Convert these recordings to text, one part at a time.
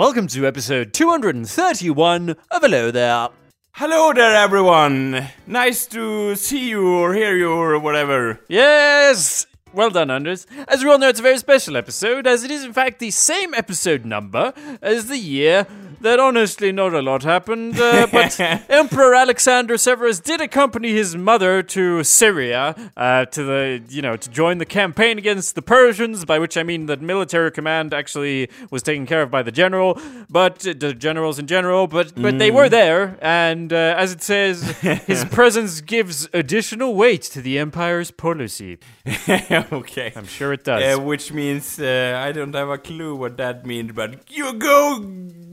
welcome to episode 231 of Hello There. Hello there, everyone. Nice to see you or hear you or whatever. Yes! Well done, Anders. As we all know, it's a very special episode, as it is in fact the same episode number as the year that honestly not a lot happened, uh, but Emperor Alexander Severus did accompany his mother to Syria uh, to the you know to join the campaign against the Persians, by which I mean that military command actually was taken care of by the general, but uh, the generals in general, but but they were there, and uh, as it says, his presence gives additional weight to the empire's policy. okay. I'm sure it does. Uh, which means uh, I don't have a clue what that means, but you go,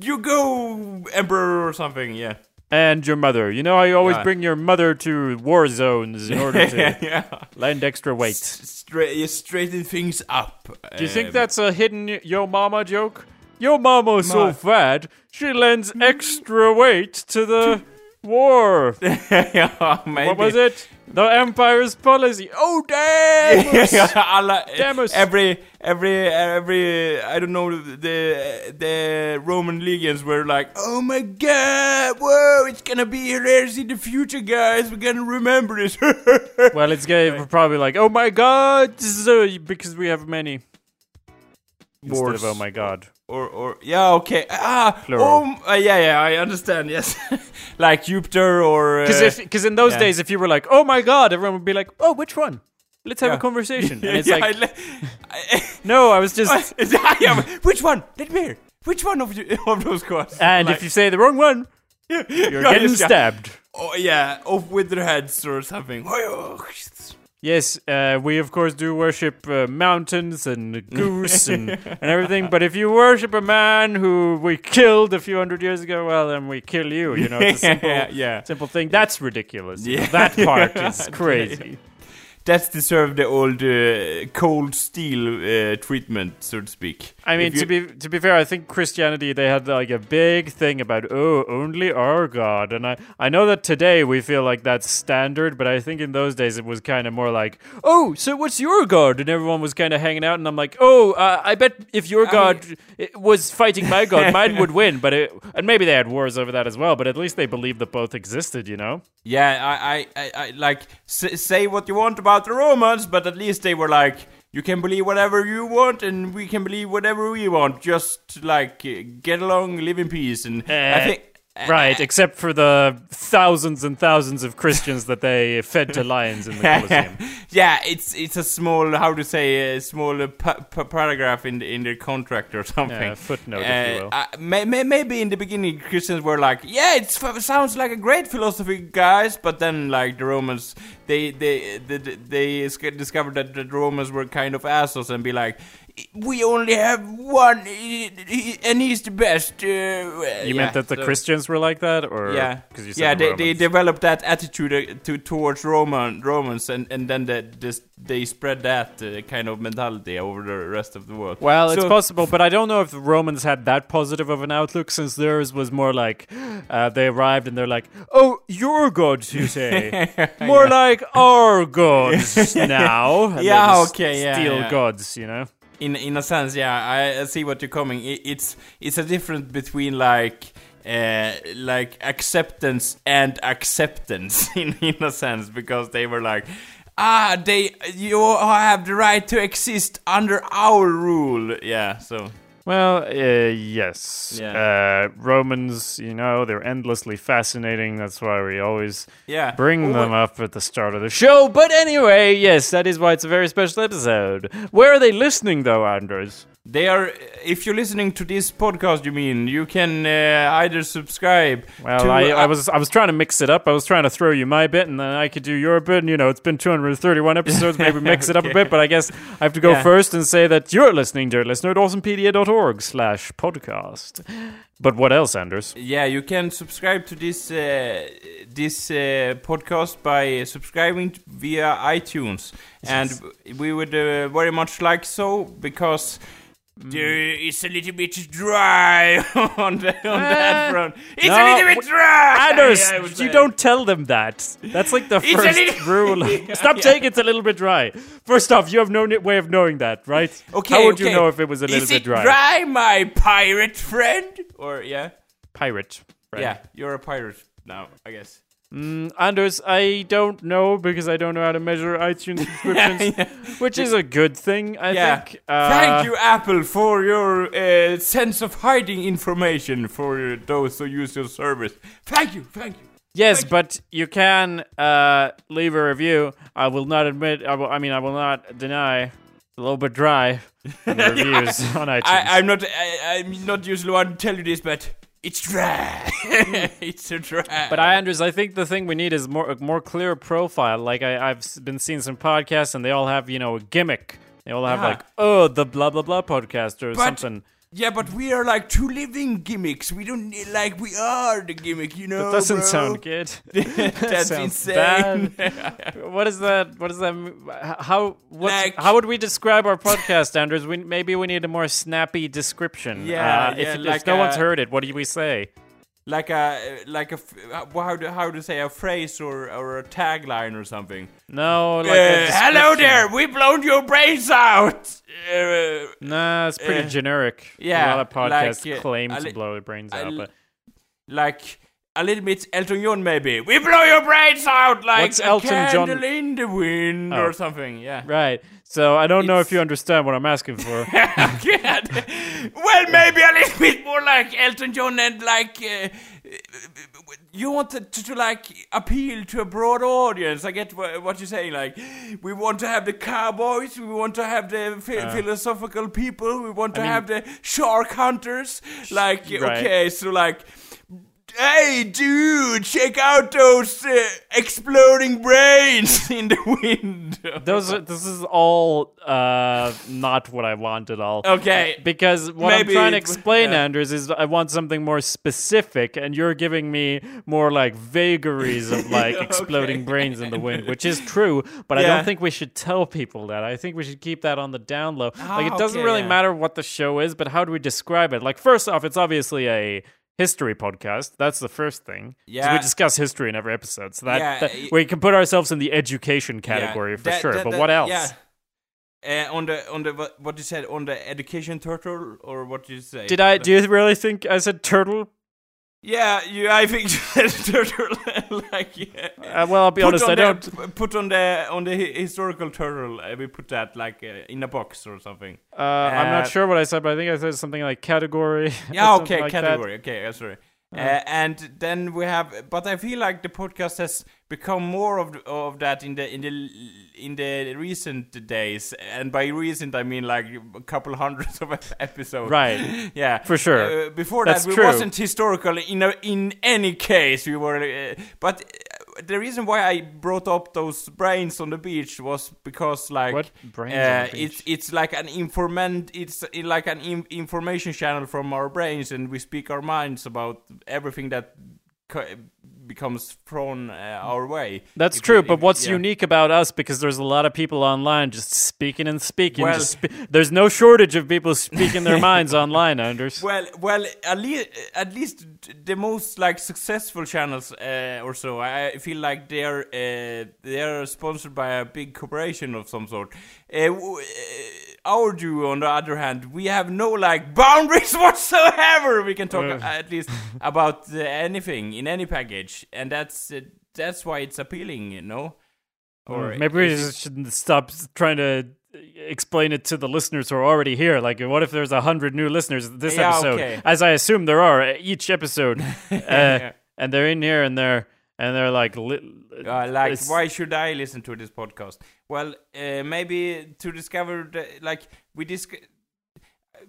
you go, emperor or something. Yeah. and your mother. You know, I always Yeah. bring your mother to war zones in order to yeah. lend extra weight. Straight, you straighten things up. Do you think Um, that's a hidden yo mama joke? Yo mama's so Ma- fat, she lends extra weight to the war. yeah. What was it? The empire's policy. Oh damn! Alla, Damn every every every I don't know the the Roman legions were like, oh my god, whoa, it's gonna be hilarious in the future, guys. We're gonna remember this. well, it's gay. Probably like, oh my god, this is a, because we have many. Instead of oh my god. Or or yeah, okay, ah, Plural. oh, uh, yeah, yeah, I understand. Yes, like Jupiter or Because uh, if because in those yeah. days, if you were like, "Oh my god," everyone would be like, "Oh, which one? Let's have Yeah. a conversation." And it's yeah, like, I I- "No, I was just." which one? Let me hear. Which one of you of those cards? And Like- if you say the wrong one, you're getting stabbed. Oh yeah, off with their heads or something. Yes, uh, we of course do worship uh, mountains and goose and, and everything. But if you worship a man who we killed a few hundred years ago, well, then we kill you. You know, it's a simple, Yeah, yeah. simple thing. That's ridiculous. you know. Yeah. that part is crazy. That's deserved the old uh, cold steel uh, treatment, so to speak. I mean, to be to be fair, I think Christianity they had like a big thing about oh only our God, and I I know that today we feel like that's standard, but I think in those days it was kind of more like oh so what's your God, and everyone was kind of hanging out, and I'm like oh uh, I bet if your God i- was fighting my God, mine would win, but it and maybe they had wars over that as well, but at least they believed that both existed, you know. yeah, I, I, I, I like s- say what you want about the Romans, but at least they were like, you can believe whatever you want, and we can believe whatever we want. Just like uh, get along, live in peace, and I Eh, think. Right, except for the thousands and thousands of Christians that they fed to lions in the Colosseum. yeah, it's it's a small how to say a small uh, pa- pa- paragraph in the, in their contract or something. Yeah, footnote, if you will. Uh, may, may, maybe in the beginning Christians were like, yeah, it sounds like a great philosophy, guys. But then like the Romans, they they they, they is- discovered that the Romans were kind of assholes and be like. We only have one, and he's the best. Uh, You meant that the Christians were like that, or yeah, because you said yeah, the they, they developed that attitude uh, to towards Roman Romans, and and then the, this, they spread that uh, kind of mentality over the rest of the world. Well, it's possible, but I don't know if the Romans had that positive of an outlook, since theirs was more like uh, they arrived and they're like, "Oh, your gods, you say? more like our gods now." And Yeah, okay, yeah, steal yeah. gods, you know. In in a sense, yeah, I, see what you're coming. It, it's it's a difference between like. Uh, like acceptance and acceptance in in a sense because they were like ah they you have the right to exist under our rule yeah so Well, uh, yes. Yeah. Uh, Romans, you know, they're endlessly fascinating. That's why we always yeah bring Oh, them up at the start of the show. But anyway, yes, that is why it's a very special episode. Where are they listening, though, Anders? They are. If you're listening to this podcast, you mean you can uh, either subscribe. Well, to, I, I uh, was I was trying to mix it up. I was trying to throw you my bit, and then I could do your bit. And you know, it's been 231 episodes. Maybe mix it up a bit. But I guess I have to go Yeah. first and say that you're listening, dear listener, at awesomepedia.org slash podcast. But what else, Anders? Yeah, you can subscribe to this uh, this uh, podcast by subscribing via iTunes, and we would uh, very much like so because There, it's a little bit dry on, the, on that Eh, front. It's no, a little bit dry. Anders, you say. don't tell them that. That's like the first little- rule. Yeah, Stop yeah. saying it's a little bit dry. First off, you have no way of knowing that, right? Okay, How would you know if it was a little Is bit it dry? dry, my pirate friend? Or yeah, Pirate. Right. yeah, you're a pirate now, I guess. Mm, Anders, I don't know because I don't know how to measure iTunes subscriptions, which is a good thing, I Yeah. think. Uh, Thank you, Apple, for your uh, sense of hiding information for those who use your service. Thank you, thank you. Yes, but you can uh, leave a review. I will not admit. I, will, I mean, I will not deny. A little bit dry reviews on iTunes. I, I'm not. I, I'm not usually one to tell you this, but it's dry. Hmm. it's a dry. But I, Andrews, I think the thing we need is more a more clear profile. Like I, I've been seeing some podcasts, and they all have you know a gimmick. They all have Yeah. like oh the blah blah blah podcast or But- something. Yeah, but we are like two living gimmicks. We don't need like we are the gimmick, you know. That doesn't bro. sound good. That's insane. what is that? What does that? mean? How what? Like- how would we describe our podcast, Andrews? We maybe we need a more snappy description. Yeah, Uh, if, yeah, if like no one's heard it, what do we say? Like a like a how do how to say a phrase or or a tagline or something. No, like Uh, hello there, we blown your brains out. Uh, Nah, it's pretty Uh, generic. yeah, a lot of podcasts like, claim to blow their brains out, but like a little bit Elton John maybe. We blow your brains out like What's a Elton John- candle in the wind Oh. or something. Yeah. right. So I don't know if you understand what I'm asking for. God. well, maybe a little bit more like Elton John and like uh, you want to, to, to like appeal to a broad audience. I get what, what you're saying. Like we want to have the cowboys, we want to have the phi- philosophical people, we want to Uh. have the shark hunters. Like Right. okay, so like. Hey, dude! Check out those uh, exploding brains in the wind. Those are, this is all uh, not what I want at all. Okay. Because what Maybe I'm trying to explain, yeah. Anders, is I want something more specific, and you're giving me more like vagaries of like exploding brains in the wind, which is true, but I don't think we should tell people that. I think we should keep that on the down low. like, it Ah, doesn't okay, really yeah. matter what the show is, but how do we describe it? Like, first off, it's obviously a history podcast. That's the first thing. Yeah. we discuss history in every episode, so that, Yeah, that- we can put ourselves in the education Yeah, category for that- sure. that- but what else? Yeah. Uh, on the on the what, what you said on the education turtle or what did you say? Did I? Do you really think I said turtle? Yeah, you. I think you said turtle. like yeah. Uh, well, I'll be Put honest. on I the- don't. put on the on the historical turtle. Uh, we put that like uh, in a box or something. Uh, I'm not Uh, sure what I said, but I think I said something like category. Yeah, okay, like that. category. Okay, uh, sorry. Uh, and then we have, but I feel like the podcast has become more of of that in the in the in the recent days, and by recent I mean like a couple hundreds of episodes. Right. Yeah, For sure. Uh, before That's that, we true. wasn't historical in a, in any case. We were, uh, but the reason why I brought up those brains on the beach was because like What? Brains uh, it's it's like an informant. It's uh, like an in- information channel from our brains, and we speak our minds about everything that co- becomes thrown uh, our way. That's true, but if- what's yeah. unique about us because there's a lot of people online just speaking and speaking. Well- just spe- there's no shortage of people speaking their minds online, Anders. Well, well, at least, at least the most like successful channels uh, or so, I feel like they're uh, they're sponsored by a big corporation of some sort. Uh, uh, our duo, on the other hand, we have no like boundaries whatsoever. We can talk Uh. at least about uh, anything in any package, and that's uh, that's why it's appealing, you know. Or Mm, Maybe we just shouldn't stop trying to explain it to the listeners who are already here. Like, what if there's a hundred new listeners this Yeah, episode? okay. As I assume there are uh, each episode, uh, Yeah. and they're in here and they're and they're like, li- Uh, like, it's- why should I listen to this podcast? Well, uh, maybe to discover, the, like, we disc-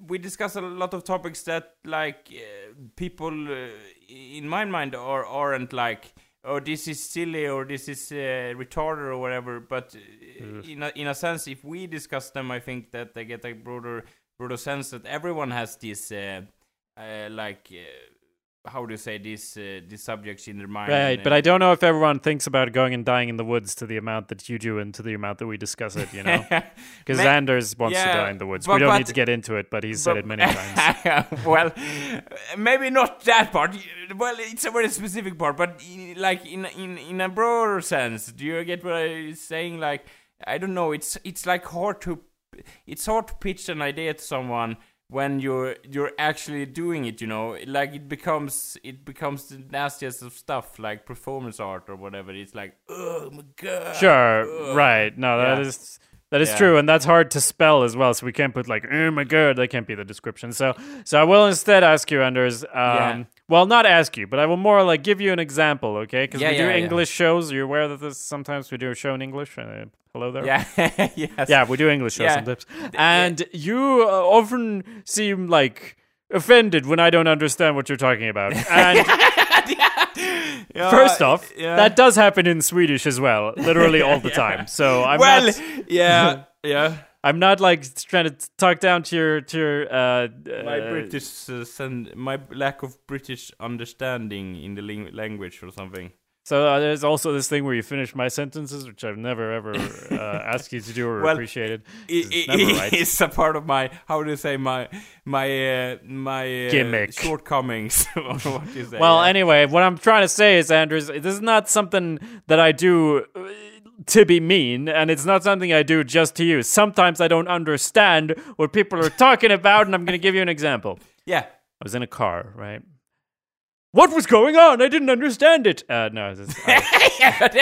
we discuss a lot of topics that, like, uh, people uh, in my mind are aren't like, oh, this is silly or this is uh, retarded or whatever. But uh, in a, in a sense, if we discuss them, I think that they get a broader broader sense that everyone has this, uh, uh, like. Uh, how do you say these uh, these subjects in their mind. Right, but uh, I don't know if everyone thinks about going and dying in the woods to the amount that you do and to the amount that we discuss it, you know? Because Anders wants to die in the woods. but- we don't but- need to get into it, but he's said it many times. well, maybe not that part. Well, it's a very specific part, but i- like in in in a broader sense, do you get what I'm saying? Like, I don't know. It's it's like hard to it's hard to pitch an idea to someone when you're you're actually doing it. You know, like it becomes it becomes the nastiest of stuff, like performance art or whatever. It's like, oh my god. Sure, right. No, that Yeah. is that is Yeah. true, and that's hard to spell as well. So we can't put like "oh my god," that can't be the description. So, so I will instead ask you, Anders. Um, Yeah. Well, not ask you, but I will more like give you an example, okay? Because Yeah, we do. English shows. You're aware that this sometimes we do a show in English. Uh, hello there. Yeah. yes. Yeah, we do English shows sometimes. And you uh, often seem like offended when I don't understand what you're talking about. And Yeah, first off, yeah. that does happen in Swedish as well, literally all the time. So I'm well, not yeah, yeah. I'm not like trying to talk down to your to your uh, My uh, British uh, send my lack of British understanding in the ling- language or something. So uh, there's also this thing where you finish my sentences, which I've never ever uh, asked you to do or Well, appreciated. It, It's right. It's a part of my how do you say my my uh, my uh, Gimmick. shortcomings what you say. Well, yeah. anyway, what I'm trying to say is, Andrews, this is not something that I do uh, to be mean, and it's not something I do just to you. Sometimes I don't understand what people are talking about, and I'm going to give you an example. yeah. I was in a car, right? What was going on? I didn't understand it. Uh, no, this, uh,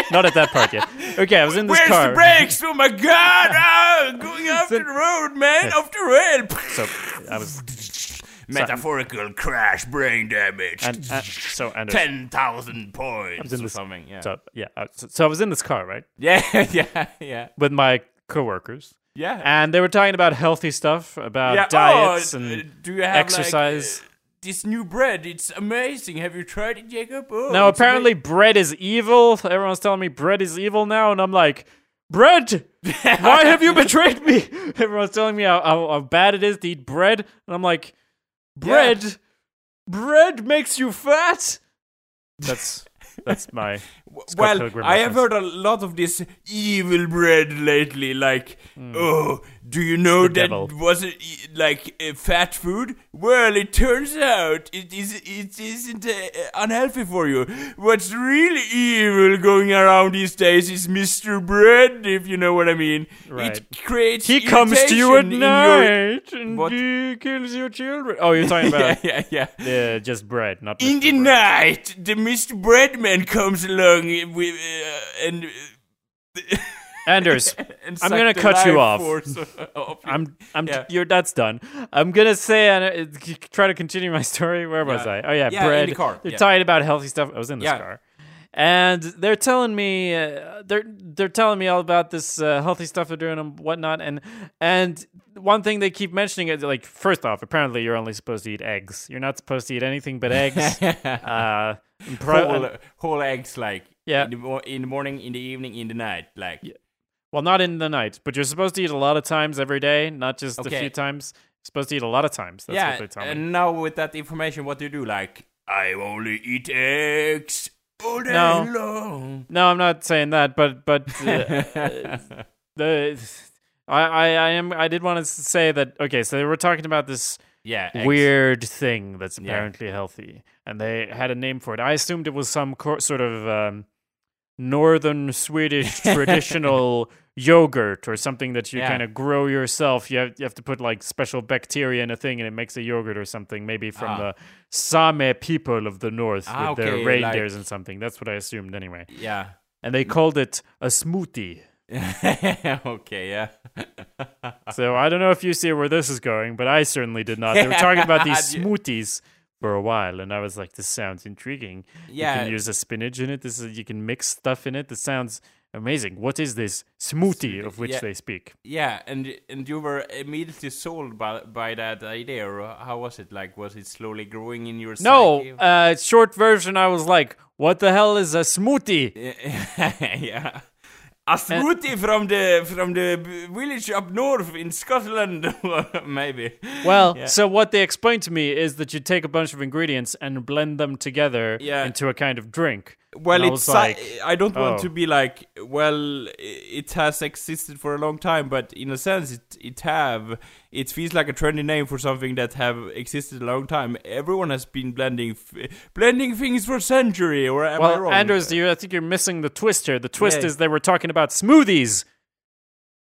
not at that part yet. Okay, I was in this Where's car. the brakes? Oh my god! Ah, going off the road, man, off the rail. So I was, Metaphorical crash, brain damage. and, and so Anders, Ten thousand points in or this- something. Yeah. so yeah, uh, so, so I was in this car, right, yeah, yeah, yeah, with my coworkers, yeah. and they were talking about healthy stuff, about yeah. diets oh, uh, and do you have exercise. Like, uh, this new bread, it's amazing. Have you tried it, Jacob? Oh, Now, it's apparently, bread is evil. Everyone's telling me bread is evil now, and I'm like, bread? Why have you betrayed me? Everyone's telling me how, how, how bad it is to eat bread, and I'm like, bread? Bread makes you fat? That's that's my Scott well, Pilgrim I have heard a lot of this evil bread lately. Like, oh, do you know. The that devil. was it like uh, fat food? Well, it turns out it is it isn't uh, unhealthy for you. What's really evil going around these days is Mr. Bread, if you know what I mean. Right. It creates He comes to you at in your- night and What? he kills your children. Oh, you're talking about yeah, yeah. yeah, just bread, not In the Bread. night, the Mr. Breadman comes along with uh, and. Uh, Anders, and I'm gonna cut you off. force of you. I'm I'm Yeah. you're that's done. I'm gonna say and uh, try to continue my story. Where was Yeah. I? Oh yeah, Yeah, in bread. the car. They're Yeah. talking about healthy stuff. I was in this car, and they're telling me uh, they're they're telling me all about this uh, healthy stuff they're doing and whatnot. And and one thing they keep mentioning is like first off, apparently you're only supposed to eat eggs. You're not supposed to eat anything but eggs. Pro- whole, whole eggs, like Yeah. in the, in the morning, in the evening, in the night, like Yeah. well, not in the night, but you're supposed to eat a lot of times every day, not just a few times. You're supposed to eat a lot of times. That's yeah. what they tell me. And now with that information, what do you do? Like I only eat eggs all day No. long. No, I'm not saying that, but but uh, the I, I I am I did want to say that okay, so they were talking about this Yeah, eggs. weird thing that's Yeah. apparently healthy, and they had a name for it. I assumed it was some co- sort of um, northern Swedish traditional yogurt or something that you Yeah. kind of grow yourself. You have you have to put like special bacteria in a thing, and it makes a yogurt or something. Maybe from Ah. the Sami people of the north Ah, with their reindeers like- and something. That's what I assumed anyway. Yeah. And they called it a smoothie. okay. Yeah. So I don't know if you see where this is going, but I certainly did not. They were talking about these smoothies for a while, and I was like, "This sounds intriguing. Yeah. You can use a spinach in it. This is you can mix stuff in it. This sounds amazing. What is this smoothie of which Yeah. they speak? Yeah, and and you were immediately sold by by that idea, or how was it? Like, was it slowly growing in your No, uh, short version. I was like, "What the hell is a smoothie?" yeah. A smoothie eh. from the from the village up north in Scotland, maybe. Well, Yeah. so what they explained to me is that you take a bunch of ingredients and blend them together Yeah. into a kind of drink. Well, And I it's was like, I don't want oh. to be like, well, it has existed for a long time, but in a sense, it it have. It feels like a trendy name for something that have existed a long time. Everyone has been blending f- blending things for century, or am I well, wrong? Anders, you, I think you're missing the twist here. The twist Yeah. is they were talking about smoothies,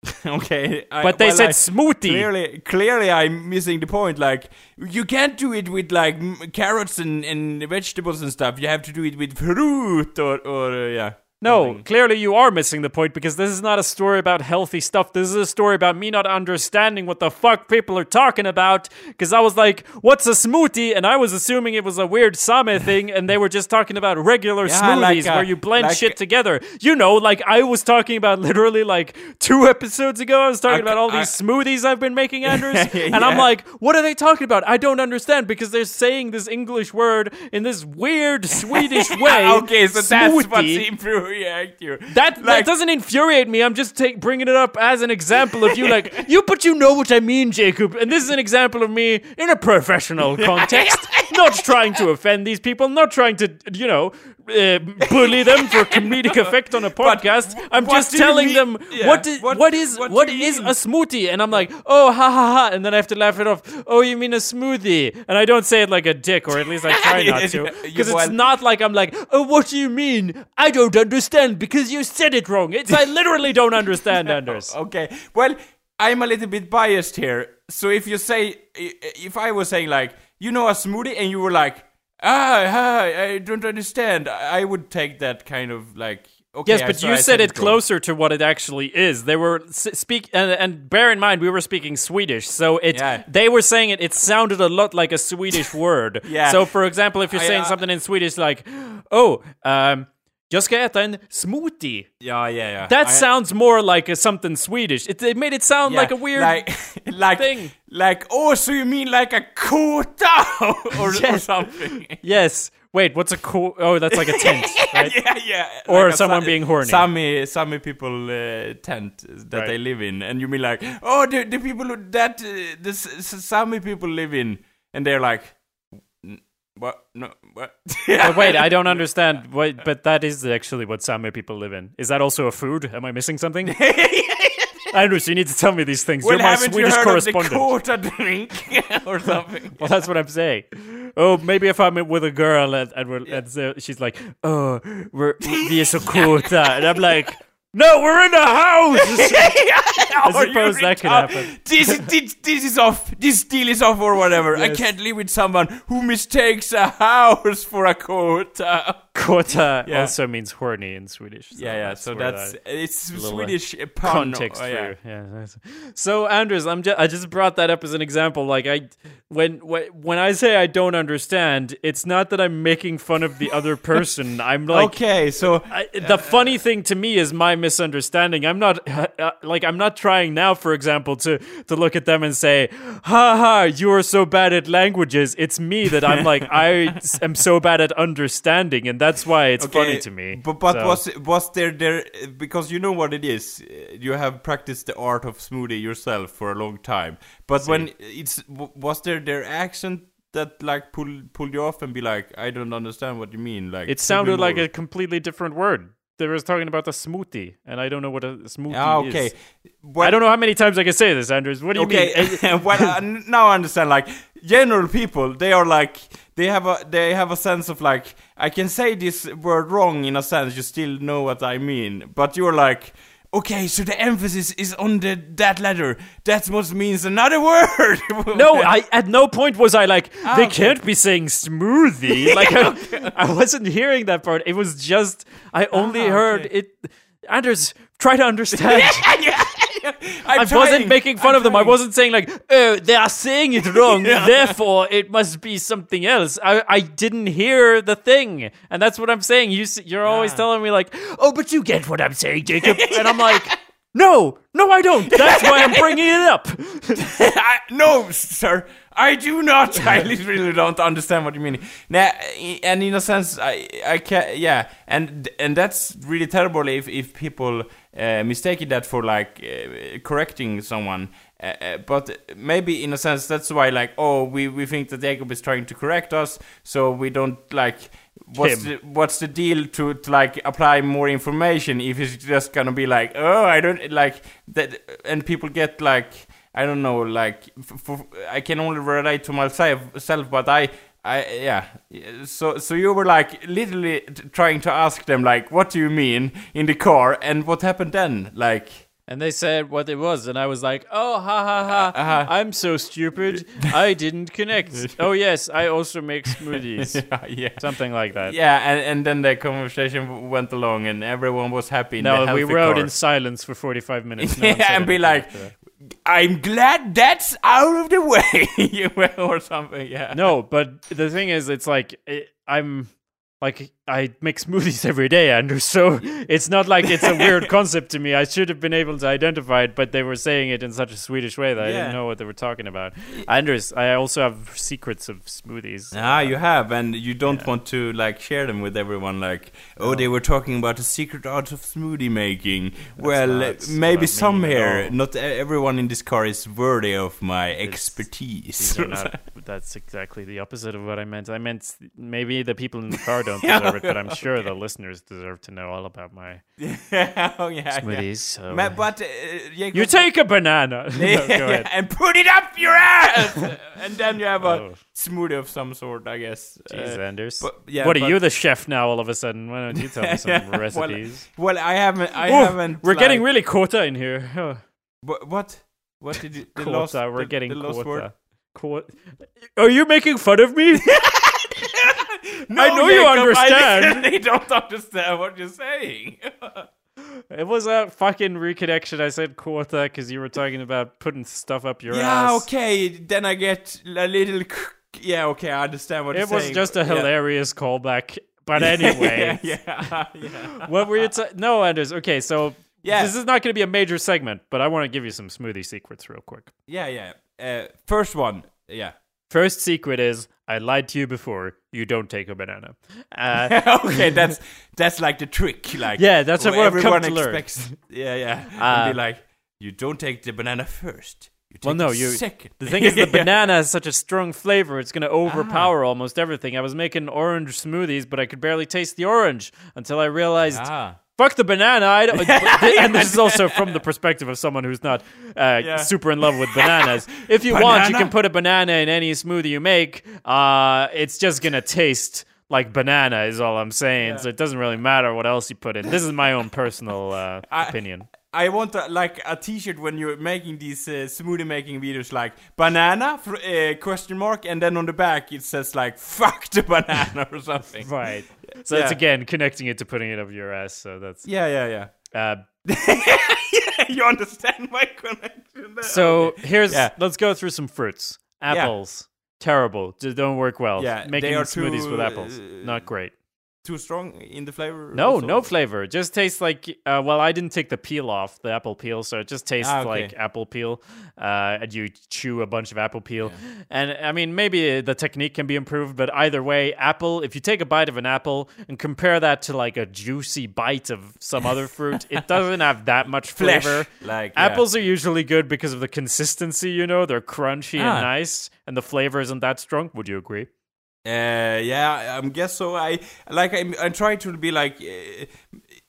okay, I, but they well, said I- smoothie. Clearly, clearly, I'm missing the point. Like, you can't do it with like m- carrots and, and vegetables and stuff. You have to do it with fruit or or uh, yeah. No, something. clearly you are missing the point because this is not a story about healthy stuff. This is a story about me not understanding what the fuck people are talking about. Because I was like, what's a smoothie? And I was assuming it was a weird Sami thing, and they were just talking about regular Yeah, smoothies like a- where you uh, blend like shit together. You know, like I was talking about literally like two episodes ago. I was talking I- about all I- these smoothies I've been making, Anders. And I'm like, what are they talking about? I don't understand because they're saying this English word in this weird Swedish ah, way. okay, so that's what's Smoothie. Infuriating you. That, that doesn't infuriate me. I'm just take, bringing it up as an example of you, like you, but you know what I mean, Jacob. And this is an example of me in a professional context, not trying to offend these people, not trying to, you know, uh, bully them for comedic effect on a podcast. I'm just telling them yeah, what is what- what is what what is mean? a smoothie, and I'm like, oh ha ha ha, and then I have to laugh it off. Oh, you mean a smoothie? And I don't say it like a dick, or at least I try not to, because it's not like I'm like, oh, what do you mean? I don't understand because you said it wrong. It's I literally don't understand, Anders. Okay, well, I'm a little bit biased here. So if you say, if I was saying like, you know, a smoothie, and you were like, ah, I don't understand, I I would take that kind of like, okay. Yes, but so you I said it closer to what it actually is. They were speak and, and bear in mind we were speaking Swedish, so it Yeah. they were saying it. It sounded a lot like a Swedish word. Yeah. So, for example, if you're I, saying uh, something in Swedish like, "Oh, um, jag ska äta en smoothie," Yeah, yeah, yeah. that I- sounds more like a something Swedish. It, it made it sound yeah, like a weird. like, like, thing. like, oh, so you mean like a quota or, or something? yes. Wait, what's a cool? Oh, that's like a tent, right? yeah, yeah. Or a someone being horny. Sami, Sami people uh, tent that Right. they live in, and you mean like, oh, the the people that uh, the Sami people live in, and they're like, "N- what? No, what? Uh, wait, I don't understand. Wait, but that is actually what Sami people live in. Is that also a food? Am I missing something? Andrews, you need to tell me these things. well, You're my Swedish you heard correspondent. of the drink or something? well, that's what I'm saying. Oh, maybe if I'm with a girl and, and, we're, and so she's like, "Oh, we're we are so quota," and I'm like, "No, we're in a house." I suppose that could happen. This, this, this is off. This deal is off, or whatever. I can't live with someone who mistakes a house for a quota. Quota Yeah. also means horny in Swedish. so yeah, yeah. So that's that it's uh, Swedish uh, pun. context Oh, yeah. Yeah. So Anders, I'm just I just brought that up as an example. Like I, when when when I say I don't understand, it's not that I'm making fun of the other person. I'm like. okay, so I, the funny thing to me is my misunderstanding. I'm not uh, like I'm not trying now, for example, to to look at them and say, "Ha ha, you are so bad at languages." It's me that I'm like I am so bad at understanding, and that's why it's funny to me. But but So- was was there there because you know what it is? You have practiced the art of smoothie yourself for a long time. But when it's was there their accent that like pull pulled you off and be like, I don't understand what you mean. Like It sounded like a completely different word. They was talking about the smoothie, and I don't know what a smoothie Ah, okay. is. Well, I don't know how many times I can say this, Andrews. What do you okay. mean? well, uh, now I understand. Like general people, they are like they have a they have a sense of like I can say this word wrong in a sense. You still know what I mean, but you're like. Okay, so the emphasis is on the that letter. That must means another word. No, I at no point was I like they Ah, okay. can't be saying smoothie. Like I, I wasn't hearing that part. It was just I only Ah, heard okay. it. Anders, try to understand. I'm I trying. wasn't making fun I'm of them. I wasn't saying like, oh, they are saying it wrong, therefore it must be something else. I, I didn't hear the thing, and that's what I'm saying. You you're always Ah. telling me like, oh, but you get what I'm saying, Jacob, and I'm like, No, no, I don't. That's why I'm bringing it up. I, no, sir, I do not. I really don't understand what you mean. Nah, and in a sense, I, I can, yeah, and and that's really terrible if if people uh, mistaken that for like uh, correcting someone. Uh, uh, but maybe in a sense that's why like oh we, we think that Jacob is trying to correct us so we don't like what's the, what's the deal to, to like apply more information if it's just gonna be like oh I don't like that and people get like I don't know like for, I can only relate to myself self but I I yeah so so you were like literally trying to ask them like what do you mean in the car and what happened then like and they said what it was, and I was like, "Oh, ha ha ha! Uh-huh. I'm so stupid. I didn't connect. oh yes, I also make smoothies. yeah, yeah. Something like that. Yeah, and, and then the conversation went along, and everyone was happy. No, we rode car. in silence for 45 minutes. No yeah, and be like, after. I'm glad that's out of the way, or something. Yeah. no, but the thing is, it's like it, I'm like I make smoothies every day, Andrew. So it's not like it's a weird concept to me. I should have been able to identify it, but they were saying it in such a Swedish way that I didn't know what they were talking about. Andrews, I also have secrets of smoothies. Ah, you have, and you don't want to like share them with everyone. Like, oh, they were talking about the secret art of smoothie making. well, not maybe some here. Not everyone in this car is worthy of my expertise. Not, that's exactly the opposite of what I meant. I meant maybe the people in the car don't deserve it, but I'm sure the listeners deserve to know all about my oh yeah, smoothies. yeah. So Ma- but uh, Jacob- you take a banana. No, ahead. and put it up your ass, and then you have a Oh. smoothie of some sort, I guess. Jeez, Uh, Anders. but- yeah, what are you the chef now all of a sudden? Why don't you tell me some well, recipes? well, I haven't. I Ooh, haven't. we're getting like- really quota in here. Oh, Wha- What? What did you? The quota. last, we're the, getting the word? quota. Quota. Are you making fun of me? No, I know you understand. I literally don't understand what you're saying. it was a fucking reconnection. I said quota because you were talking about putting stuff up your yeah, ass. okay. Then I get a little. Yeah, okay. I understand what It you're saying. It was just a Yeah. hilarious callback. But anyway, yeah, yeah, yeah. what were you? ta- no, Anders. Okay, so Yeah. this is not going to be a major segment, but I want to give you some smoothie secrets real quick. yeah, yeah. Uh, first one. Yeah. First secret is I lied to you before. You don't take a banana. Uh, okay, that's that's like the trick. Like Yeah, that's what everyone to learn. expects. Yeah, yeah. Uh, and be like, you don't take the banana first. You take well, no, the you. second. The thing is, the Yeah. banana has such a strong flavor; it's going to overpower almost everything. I was making orange smoothies, but I could barely taste the orange until I realized Ah. Fuck the banana. I don't, and this is also from the perspective of someone who's not uh, Yeah. super in love with bananas. If you want, you can put a banana in any smoothie you make. Uh, it's just gonna taste like banana, is all I'm saying. So it doesn't really matter what else you put in. This is my own personal uh, I- opinion. I want a, like a T-shirt when you're making these uh, smoothie making videos, like banana fr- uh, question mark, and then on the back it says like "fuck the banana" or something. Right. So Yeah. it's again connecting it to putting it up your ass. So that's Yeah, yeah, yeah. uh, yeah, you understand my connection there? so. Okay. Here's Yeah. let's go through some fruits. Apples, terrible. They don't work well. Yeah, making smoothies too, with apples, uh, not great. Too strong in the flavor. No, also? no flavor. It just tastes like. Uh, well, I didn't take the peel off the apple peel, so it just tastes Ah, okay. like apple peel. Uh, and you chew a bunch of apple peel, and I mean maybe the technique can be improved, but either way, apple. If you take a bite of an apple and compare that to like a juicy bite of some other fruit, it doesn't have that much Flesh, flavor. like, yeah. apples are usually good because of the consistency. You know, they're crunchy Ah. and nice, and the flavor isn't that strong. Would you agree? Uh, yeah, I guess so. I like I'm, I tried to be like. Uh,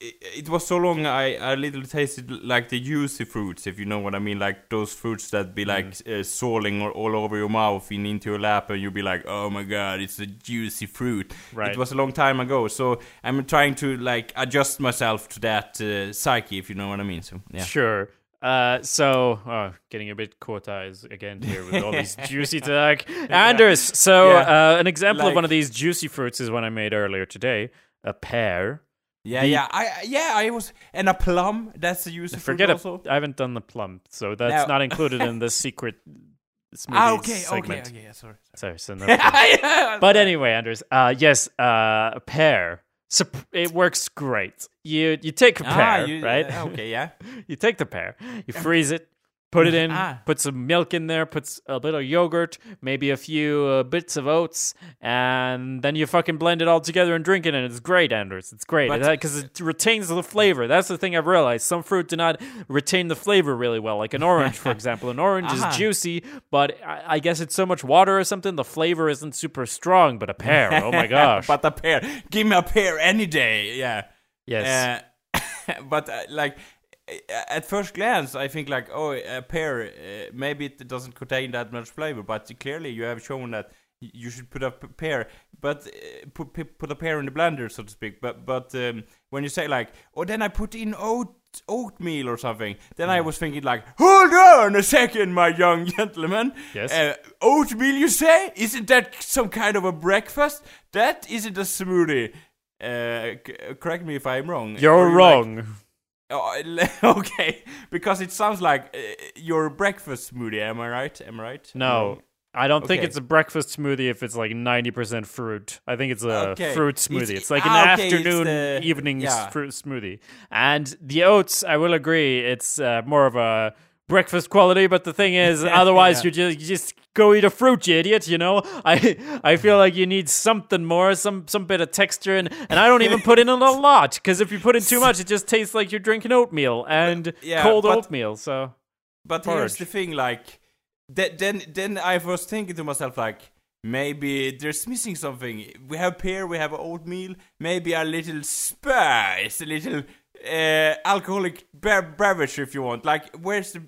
it, it was so long. I I little tasted like the juicy fruits, if you know what I mean. Like those fruits that be like Mm. uh, soaring all, all over your mouth and into your lap, and you'll be like, "Oh my god, it's a juicy fruit." Right. It was a long time ago, so I'm trying to like adjust myself to that uh, psyche, if you know what I mean. So yeah. Sure. Uh, so, oh, getting a bit quotized again here with all these juicy talk. Anders, so Yeah. uh, an example of one of these juicy fruits is one I made earlier today. A pear. Yeah, The- yeah, I yeah, I was and a plum. That's a juicy fruit Forget it. I haven't done the plum, so that's No. not included in the secret smoothie Ah, okay, segment. okay, okay, yeah, sorry. Sorry, so no. sorry. But anyway, Anders, uh, yes, uh, a pear. It works great. You you take a pear, ah, you, right? uh, okay, yeah. you take the pear, you freeze it, put it in, Ah. put some milk in there, put a bit of yogurt, maybe a few uh, bits of oats, and then you fucking blend it all together and drink it, and it's great, Anders. It's great because it, retains the flavor. That's the thing I've realized. Some fruit do not retain the flavor really well, like an orange, for example. An orange Aha. is juicy, but I, I guess it's so much water or something. The flavor isn't super strong. But a pear, oh my gosh, but a pear. Give me a pear any day. Yeah. yes. Uh, but uh, like at first glance, I think like oh a pear uh, maybe it doesn't contain that much flavor, but clearly you have shown that you should put a pear, but uh, put put a pear in the blender, so to speak. But but um, when you say like oh then I put in oat oatmeal or something, then I was thinking like hold on a second, my young gentleman. Yes. Uh, oatmeal, you say? Isn't that some kind of a breakfast? That isn't a smoothie. Uh, c- correct me if I'm wrong. You're Or like- wrong. Oh, okay, because it sounds like uh, your breakfast smoothie. Am I right? Am I right? No. I don't think it's a breakfast smoothie if it's like 90% fruit. I think it's a Okay. fruit smoothie. It's, like an ah, okay, afternoon, the- evening yeah. fruit smoothie. And the oats, I will agree, it's uh, more of a breakfast quality. But the thing is, otherwise, Yeah. you just you just go eat a fruit, you idiot. You know, I I feel like you need something more, some some bit of texture, and and I don't even put in a lot because if you put in too much, it just tastes like you're drinking oatmeal and yeah, cold but- oatmeal. So But Porridge. here's the thing, like, th- then then I was thinking to myself, like, maybe there's missing something. We have pear, we have oatmeal, maybe a little spice, a little uh, alcoholic bev- beverage, if you want. Like, where's the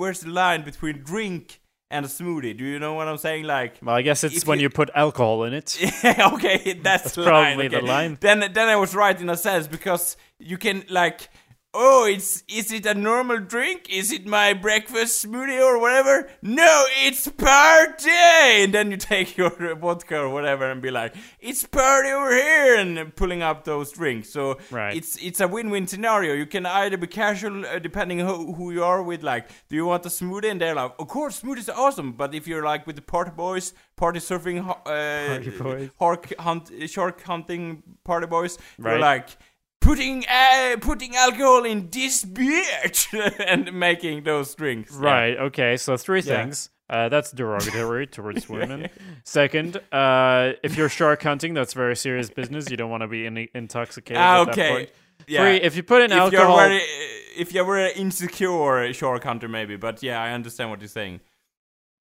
where's the line between drink and a smoothie? Do you know what I'm saying? Like, well, I guess it's when you- you put alcohol in it. okay, that's, the probably line. the line. Then, then I was right in a sense because you can like, oh, it's is it a normal drink? Is it my breakfast smoothie or whatever? No, it's party. And then you take your vodka or whatever and be like, it's party over here, and pulling up those drinks. So Right. it's it's a win-win scenario. You can either be casual, uh, depending who, who you are with. Like, do you want a smoothie? And they're like, of course, smoothies are awesome. But if you're like with the party boys, party surfing, uh, Party boys. Hark hunt, shark hunting party boys. you're like putting uh, putting alcohol in this beer and making those drinks. Yeah. Right. Okay. So three Yeah. things. Uh, that's derogatory towards women. Second, uh, if you're shark hunting, that's very serious business. You don't want to be in- intoxicated. Ah, at that okay. point. Yeah. Three, if you put in if alcohol, you're very, if you're very insecure shark hunter, maybe. But yeah, I understand what you're saying.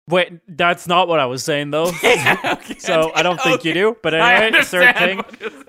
wait, that's not what I was saying though. okay. so I don't think you do. But I anyway, third thing.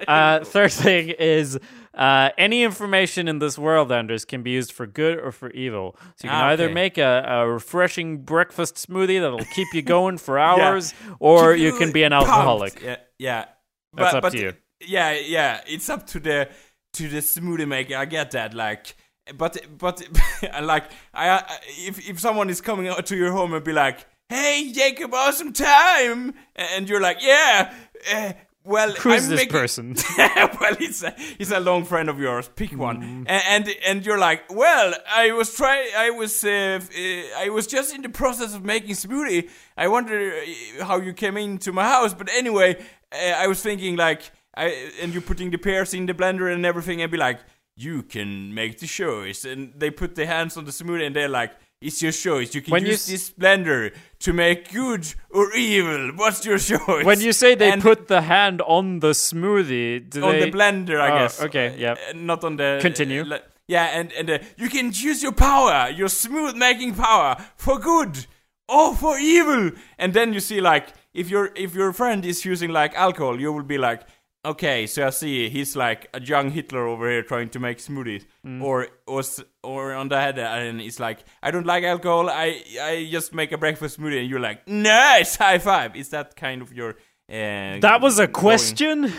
Uh, third thing is uh, any information in this world, Anders, can be used for good or for evil. So you can Ah, either okay. make a, a refreshing breakfast smoothie that'll keep you going for hours, or Keep you can be an pumped. alcoholic. Yeah, yeah. That's but, up but, to you. Yeah, yeah. It's up to the to the smoothie maker. I get that. Like, but but like I, I if if someone is coming out to your home and be like, "Hey, Jacob, awesome time," and you're like, "Yeah." Uh, well, Who's I'm this making- person? well, he's a, he's a long friend of yours. Pick one, Mm. and, and and you're like, well, I was trying. I was uh, uh, I was just in the process of making smoothie. I wonder uh, how you came into my house, but anyway, uh, I was thinking like, I and you're putting the pears in the blender and everything, and be like, you can make the choice, and they put their hands on the smoothie, and they're like. It's your choice. You can When you use s- this blender to make good or evil. What's your choice? When you say they And- put the hand on the smoothie, do on they? the blender, I Oh, guess. okay, yeah. Uh, not on the. Continue. uh, yeah, and and uh, you can use your power, your smooth making power, for good or for evil. And then you see, like, if your if your friend is using like alcohol, you will be like, okay, so I see he's like a young Hitler over here trying to make smoothies, Mm. or or or on the head, and it's like, I don't like alcohol. I I just make a breakfast smoothie, and you're like, nice, high five. Is that kind of your? Uh, that was a going- question.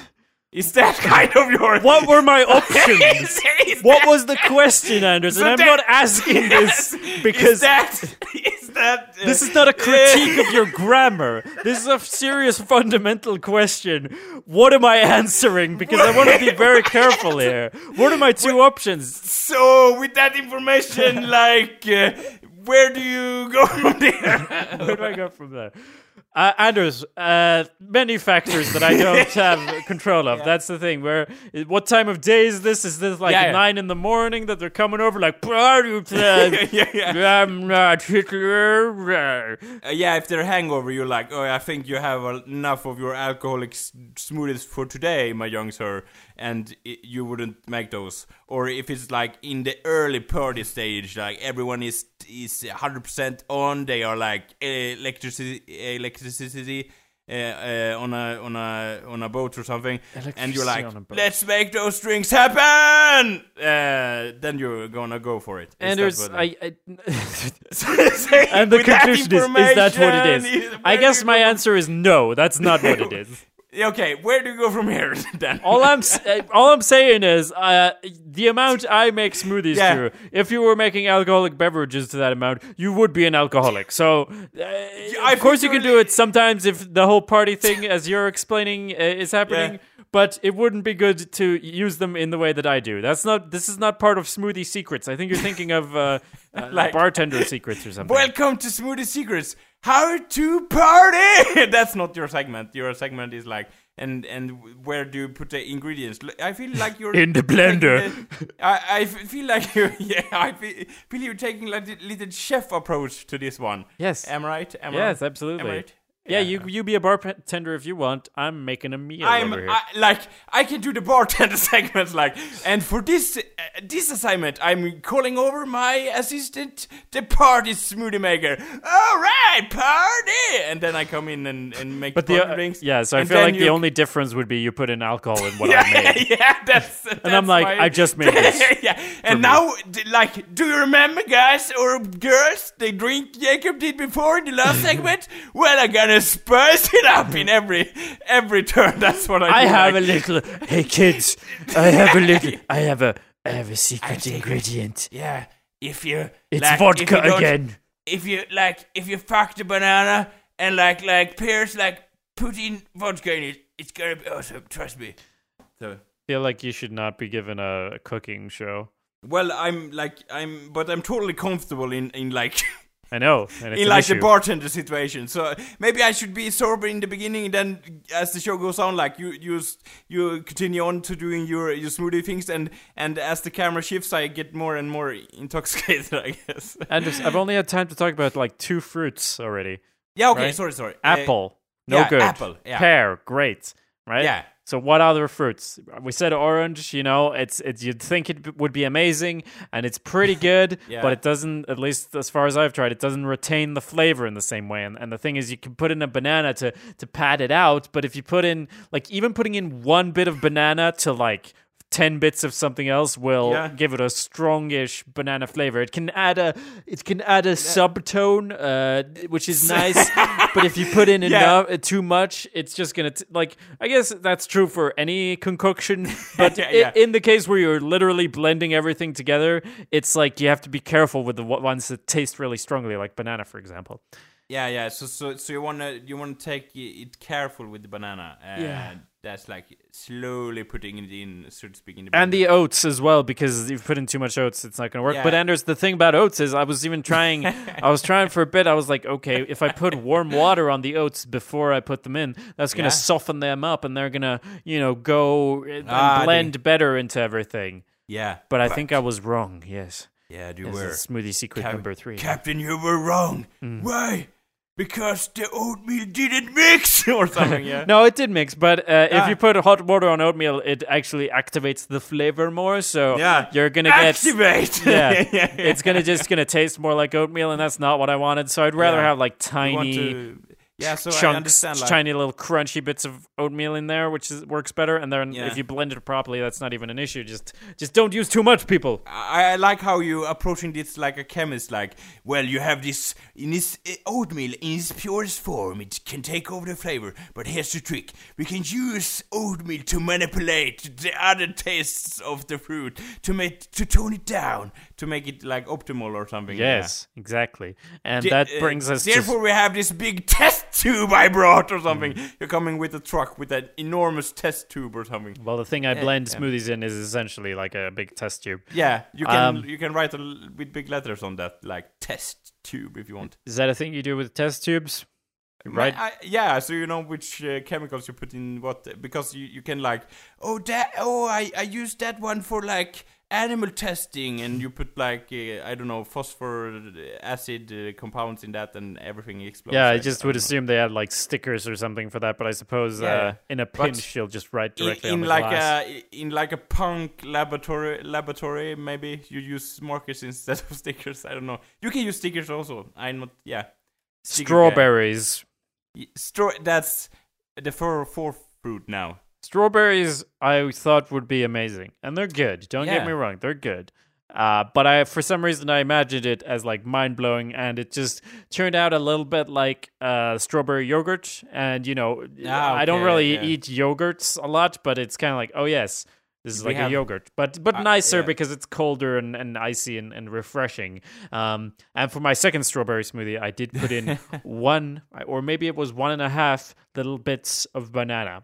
Is that kind of your? What were my options? Is- is What that- was the question, Anders? So and I'm that- not asking this because is that that uh, this is not a critique of your grammar. This is a serious fundamental question. What am I answering? Because I want to be very careful here. What are my two options? so with that information like uh, where do you go from there Where do I go from there? Uh, Anders, uh, many factors that I don't have control of. That's the thing. Where, what time of day is this? Is this like Yeah, yeah. nine in the morning that they're coming over? Like, yeah, yeah. I'm not Hitler. Uh, yeah, if they're hangover, you're like, oh, I think you have enough of your alcoholic s- smoothies for today, my young sir, and i you wouldn't make those. Or if it's like in the early party stage, like everyone is is 100% on, they are like electricity, electricity. Uh, uh, on a on a on a boat or something, and you're like, on a boat. "Let's make those drinks happen!" Uh, then you're gonna go for it. Is Anders, what- I, I and the conclusion is, is that what it is? I guess my answer is no. That's not what it is. Okay, where do you go from here then? All I'm uh, all I'm saying is uh, the amount I make smoothies Yeah. to. If you were making alcoholic beverages to that amount, you would be an alcoholic. So, uh, of course, you can do it sometimes if the whole party thing, as you're explaining, uh, is happening. Yeah. But it wouldn't be good to use them in the way that I do. That's not. This is not part of smoothie secrets. I think you're thinking of uh, uh, Like- bartender secrets or something. Welcome to Smoothie Secrets. How to party? That's not your segment. Your segment is like, and and where do you put the ingredients? I feel like you're In the blender. taking the- I, I f- feel like you. Yeah, I feel, feel you're taking like a little chef approach to this one. Yes. Am I right? Am I Yes, right? absolutely. Am I right? Yeah, you you be a bartender if you want. I'm making a meal I'm over here. I, like I can do the bartender segments like and for this uh, this assignment I'm calling over my assistant the party smoothie maker. All right, party, and then I come in and, and make but the uh, drinks. yeah, so I feel like the only difference would be you put in alcohol in what yeah, I made. yeah, that's, that's And I'm like, my- I just made this. yeah, and now, like, do you remember, guys or girls, the drink Jacob did before in the last segment? Well, I'm gonna it up in every every turn. That's what I. I do, have like. a little. Hey kids, I have a little. I have a. I have a secret take it. ingredient. Yeah, if you It's like, if vodka you don't- again. If you like, if you fuck the banana and like like pears, like put in vodka in it, it's gonna be awesome. Trust me. So. feel like you should not be given a, a cooking show. Well, I'm like I'm, but I'm totally comfortable in in like I know, and it's in like the bartender situation. So maybe I should be sober in the beginning, and then as the show goes on, like you you you continue on to doing your your smoothie things, and and as the camera shifts, I get more and more intoxicated. I guess. Anders, I've only had time to talk about like two fruits already. yeah. Okay. Right. Sorry. Sorry. Uh, Apple, no yeah, good. apple, yeah. Pear, great. Right. Yeah. So what other fruits? We said orange. You know, it's it's you'd think it would be amazing, and it's pretty good, Yeah. but it doesn't. At least as far as I've tried, it doesn't retain the flavor in the same way. And, and the thing is, you can put in a banana to to pad it out, but if you put in like even putting in one bit of banana to like. 10 bits of something else will Yeah. give it a strongish banana flavor. It can add a it can add a subtone uh which is nice, but if you put in Yeah. enough uh, too much, it's just going to like I guess that's true for any concoction, but Yeah, in the case where you're literally blending everything together, it's like you have to be careful with the ones that taste really strongly like banana for example. Yeah, yeah. So, so, so you wanna you wanna take it careful with the banana. Uh, Yeah. That's like slowly putting it in, so to speak, in the. And the oats as well, because if you put in too much oats, it's not going to work. Yeah. But Anders, the thing about oats is, I was even trying. I was trying for a bit. I was like, okay, if I put warm water on the oats before I put them in, that's going to Yeah. soften them up, and they're going to, you know, go and Ah, the- blend better into everything. yeah, But I think I was wrong. Yes, yeah, you this were. smoothie secret Cap- number three. Captain, you were wrong. Mm. Why? Because the oatmeal didn't mix or something. Yeah. No, it did mix, but uh, if you put hot water on oatmeal, it actually activates the flavor more. So Yeah. you're gonna get Activate. yeah, yeah. it's gonna just gonna taste more like oatmeal, and that's not what I wanted. So I'd rather have like tiny yeah, so I understand. Like, tiny little crunchy bits of oatmeal in there, which is, works better. And then Yeah. if you blend it properly, that's not even an issue. Just just don't use too much, people. I, I like how you are approaching this like a chemist. Like, well, you have this in this uh, oatmeal in its purest form. It can take over the flavor, but here's the trick: we can use oatmeal to manipulate the other tastes of the fruit to make to tone it down to make it like optimal or something. Yes, exactly. And Yeah. that Uh, brings us to Therefore, we have this big test tube I brought or something. Mm. You're coming with a truck with that enormous test tube or something. well, the thing I blend yeah. smoothies in is essentially like a big test tube. Yeah, you can Um, you can write a l with big letters on that, like test tube if you want. Is that a thing you do with test tubes? right? I, yeah, so you know which uh, chemicals you put in what because you, you can like oh that oh I I use that one for like animal testing and you put like uh, I don't know phosphor acid uh, compounds in that and everything explodes. yeah, I just don't would know. assume they had like stickers or something for that, but I suppose Yeah, uh, in a pinch you'll just write directly in on the like glass. a in like a punk laboratory laboratory maybe you use markers instead of stickers. I don't know. You can use stickers also. I'm not yeah. Sticker. Strawberries. Straw. That's the four fourth fruit now. Strawberries, I thought would be amazing, and they're good. Don't get me wrong, they're good. Uh, but I, for some reason, I imagined it as like mind blowing, and it just turned out a little bit like uh, strawberry yogurt. And you know, Ah, I don't really yeah. eat yogurts a lot, but it's kind of like, oh yes, this is We like have- a yogurt, but but Uh, nicer yeah. because it's colder and, and icy and, and refreshing. Um, and for my second strawberry smoothie, I did put in one, or maybe it was one and a half little bits of banana,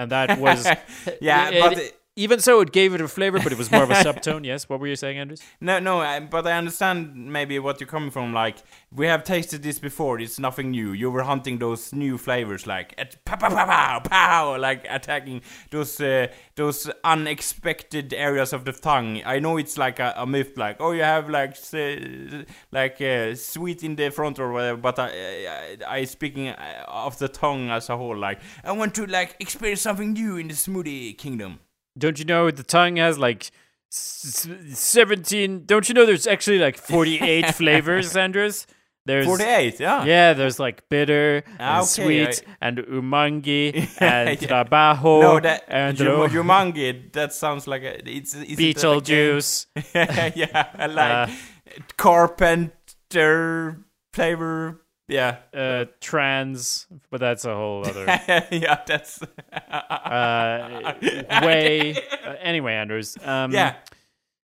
and that was yeah, it- but it- even so, it gave it a flavor, but it was more of a subtone. Yes, what were you saying, Anders? No, no, I, but I understand maybe what you're coming from. Like, we have tasted this before. It's nothing new. You were hunting those new flavors, like at pow, pow, pow, pow, pow, like attacking those uh, those unexpected areas of the tongue. I know it's like a, a myth, like oh, you have like s- like uh, sweet in the front or whatever. But I, I, I speaking uh, of the tongue as a whole, like I want to like experience something new in the smoothie kingdom. Don't you know the tongue has like s- s- seventeen? Don't you know there's actually like forty-eight flavors, Anders There's Forty-eight, yeah. Yeah, there's like bitter Ah, and okay, sweet I- and umangi and Yeah. trabajo No, that and ro- Jumanji. That sounds like a it's, it's Beetlejuice. yeah, I like Uh, Carpenter flavor. Yeah, uh, trans, but that's a whole other yeah, that's uh, way. Uh, anyway, Anders. Um, yeah.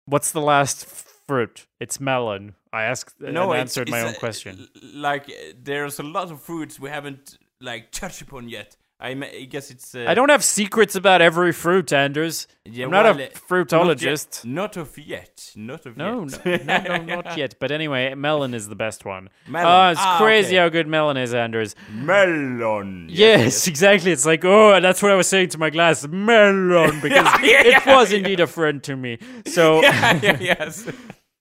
What's the last fruit? It's melon. I asked No, and it's- answered my it's, own uh, question. Like, uh, there's a lot of fruits we haven't like touched upon yet. I, I guess it's. Uh, I don't have secrets about every fruit, Anders. Yeah, I'm not well, a uh, fruitologist. Not, yet. not of yet. Not of No, yet. no, no, no, not yet. But anyway, melon is the best one. Melon. Oh, it's Ah, crazy okay. how good melon is, Anders. Melon. Yes, exactly. It's like, oh, that's what I was saying to my glass, melon, because Yeah, yeah, it was indeed a friend to me. So, yes.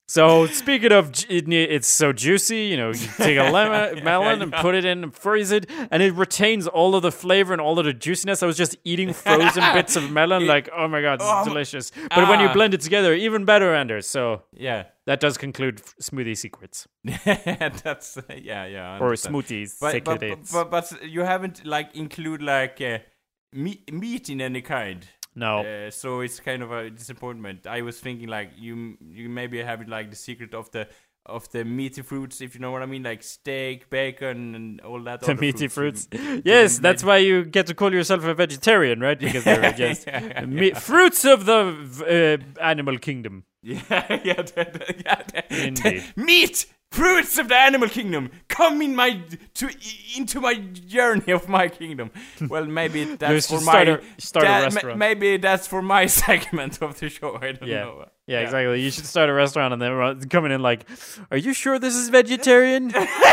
So speaking of, it, it's so juicy. You know, you take a lemon, melon and put it in and freeze it, and it retains all of the flavor and all of the juiciness. I was just eating frozen bits of melon, like, oh my god, this is Oh, delicious. But when you ah. blend it together, even better, Anders. So Yeah. that does conclude smoothie secrets That's yeah, yeah. Or smoothies But but, secrets. but but you haven't like include like uh, meat, meat in any kind. No, Uh, so it's kind of a disappointment. I was thinking like you you maybe have it like the secret of the of the meaty fruits, if you know what I mean, like steak, bacon, and all that. the meaty fruits. fruits. Yes, that's why you get to call yourself a vegetarian, right? Because they're just me- fruits of the v- uh, animal kingdom. Yeah, yeah, that- yeah. that- Indeed. Meat, fruits of the animal kingdom, come in my to into my journey of my kingdom. Well, maybe that's for start my a- start that- ma- restaurant. maybe that's for my segment of the show. I don't Yeah. know. Yeah, exactly. You should start a restaurant and then coming in like, "Are you sure this is vegetarian?"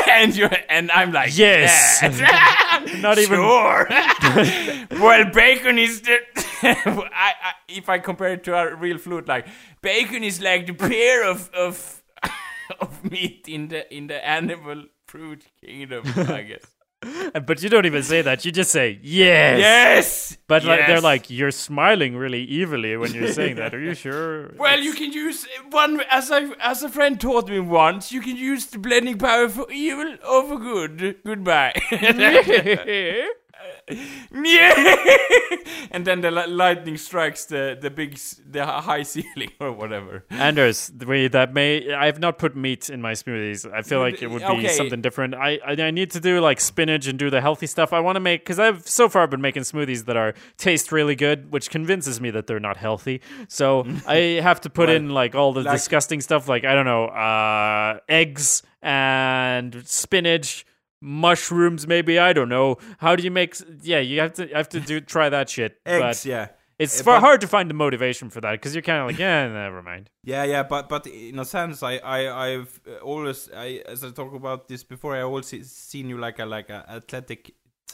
and you and I'm like, Yes. yes. Not even- sure. well, bacon is the. I, I, if I compare it to a real fruit, like bacon is like the pear of of of meat in the in the animal fruit kingdom, I guess. but you don't even say that. You just say yes. Yes, But like, they're like, you're smiling really evilly when you're saying that. Are you sure? Well, you can use uh, one as I as a friend taught me once. You can use the blending power for evil or for good. Goodbye. And then the lightning strikes the the big the high ceiling or whatever. Anders, way that may I have not put meat in my smoothies. I feel like it would be Okay. something different. I, I I need to do like spinach and do the healthy stuff. I want to make because I've so far been making smoothies that are taste really good, which convinces me that they're not healthy. So I have to put Well, in like all the like- disgusting stuff, like I don't know, uh, eggs and spinach. Mushrooms, maybe I don't know. How do you make? s- Yeah, you have to have to do try that shit. Eggs, but yeah. It's Uh, far but- hard to find the motivation for that because you're kind of like, yeah, never mind. Yeah, yeah, but but in a sense, I I I've always I as I talk about this before, I always seen you like a like a athletic.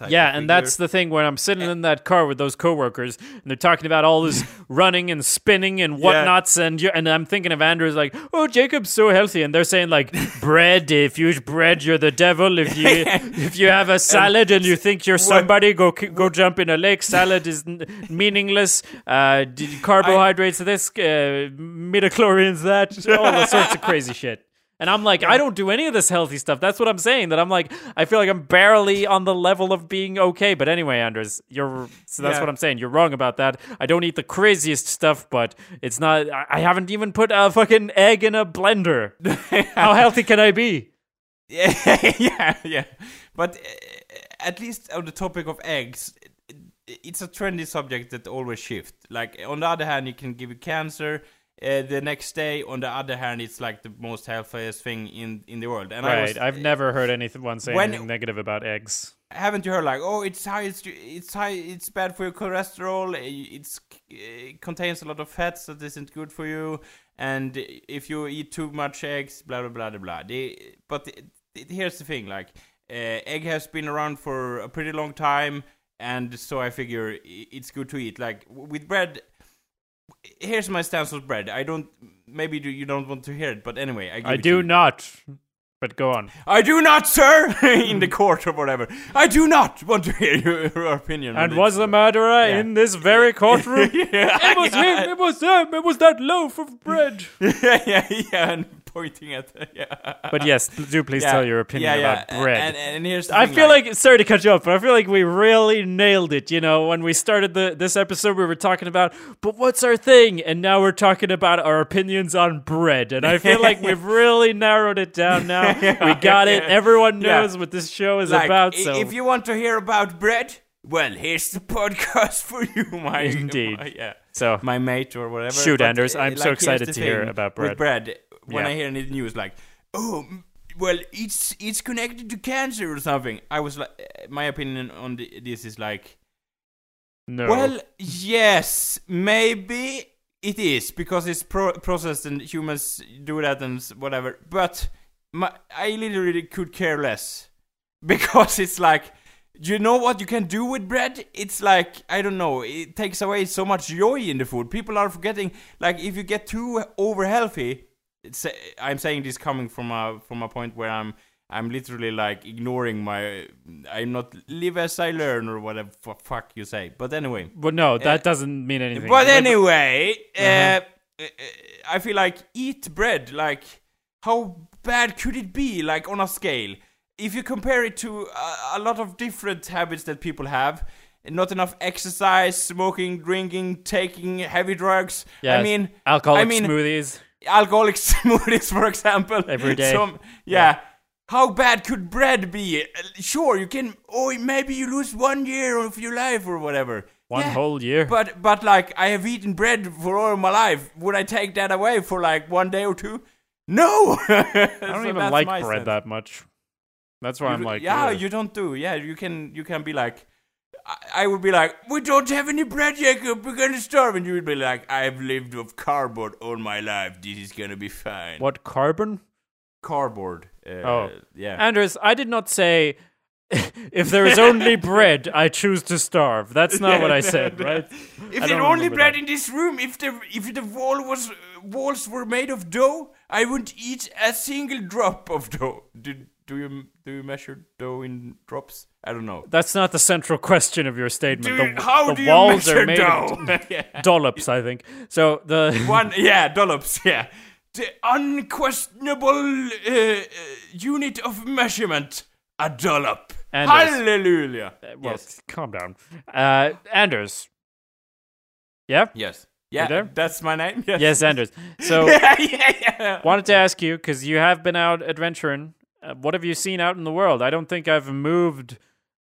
Yeah, and that's the thing when I'm sitting in that car with those coworkers and they're talking about all this running and spinning and whatnots, and you and I'm thinking of Andrew's like, oh, Jacob's so healthy, and they're saying like, bread. If you eat bread, you're the devil. If you if you have a salad and you think you're somebody, go go jump in a lake. Salad is n- meaningless. Uh, d- carbohydrates this, uh, midichlorians that, all the sorts of crazy shit. And I'm like, I don't do any of this healthy stuff. That's what I'm saying. That I'm like, I feel like I'm barely on the level of being okay. But anyway, Anders, you're so that's Yeah. what I'm saying. You're wrong about that. I don't eat the craziest stuff, but it's not. I I haven't even put a fucking egg in a blender. How healthy can I be? Yeah, yeah, yeah. But uh, at least on the topic of eggs, it's a trendy subject that always shifts. Like on the other hand, you can give you cancer. Uh, the next day, on the other hand, it's like the most healthiest thing in in the world. And I was, Right. I've never heard anyone say when- anything negative about eggs. haven't you heard like, oh, it's high, it's, it's high, it's bad for your cholesterol. uh, It's it contains a lot of fats that isn't good for you, and if you eat too much eggs, blah blah blah blah blah. They, but here's the thing, like, uh, egg has been around for a pretty long time, and so I figure it's good to eat. Like with bread. Here's my stance on bread. I don't. Maybe you you don't want to hear it, but anyway, I, I do not. But go on. I do not, sir, in the court or whatever. I do not want to hear your, your opinion. And was the murderer Yeah. in this very courtroom? yeah, It was him. It was them. It was that loaf of bread. yeah, yeah, yeah, and pointing at yeah. But yes, do please yeah, tell your opinion yeah, about bread. And, and here's the I thing, feel like sorry to cut you off, but I feel like we really nailed it. You know, when we started the this episode, we were talking about, but what's our thing? And now we're talking about our opinions on bread. And I feel like we've really narrowed it down. Now we got it. Everyone knows what this show is like, about. So if you want to hear about bread, well, here's the podcast for you, my Indeed. my- yeah. so my mate or whatever. Shoot, Anders, uh, I'm so like, here's excited the to hear about bread. With bread, when Yeah. I hear the news like, oh, well, it's it's connected to cancer or something. I was like, uh, my opinion on the, this is like, no. well, yes, maybe it is because it's pro- processed and humans do that and whatever. But my, I literally could care less because it's like you know what you can do with bread it's like i don't know it takes away so much joy in the food people are forgetting like if you get too over healthy i'm saying this coming from a from a point where i'm i'm literally like ignoring my i'm not live as i learn or whatever fu- fuck you say but anyway but no, that doesn't mean anything. but anyway, uh, Uh-huh. uh, I feel like eat bread. Like, how bad could it be? Like on a scale, if you compare it to a, a lot of different habits that people have, not enough exercise, smoking, drinking, taking heavy drugs. yes, I mean, alcoholic I mean, smoothies. Alcoholic smoothies, for example. Every day. Some, yeah. How bad could bread be? Sure, you can. Oh, maybe you lose one year of your life or whatever. One Yeah. whole year. But but like I have eaten bread for all my life. Would I take that away for like one day or two? No. I don't even like bread that much. That's why I'm like, yeah, ugh. you don't do. Yeah, you can you can be like. I- I would be like, we don't have any bread, Jacob. We're gonna starve, and you would be like, I've lived off cardboard all my life. This is gonna be fine. what carbon? cardboard? Uh, Oh. yeah. Anders, I did not say if there is only bread, I choose to starve. That's not what I said, right? If I there don't only bread that. in this room, if the if the wall was walls were made of dough, I wouldn't eat a single drop of dough. Do, do you do you measure dough in drops? I don't know. That's not the central question of your statement. Do you- the how the do you walls measure are made dough? of Yeah. dollops, I think. So the One, yeah, dollops, yeah. The unquestionable uh, uh, unit of measurement, a dollop. And there's- Hallelujah. well, yes. calm down, uh, Anders. Yeah, Yes. Yeah, that's my name. Yes. yes, Anders. So yeah, yeah, yeah. wanted to ask you because you have been out adventuring. Uh, what have you seen out in the world? I don't think I've moved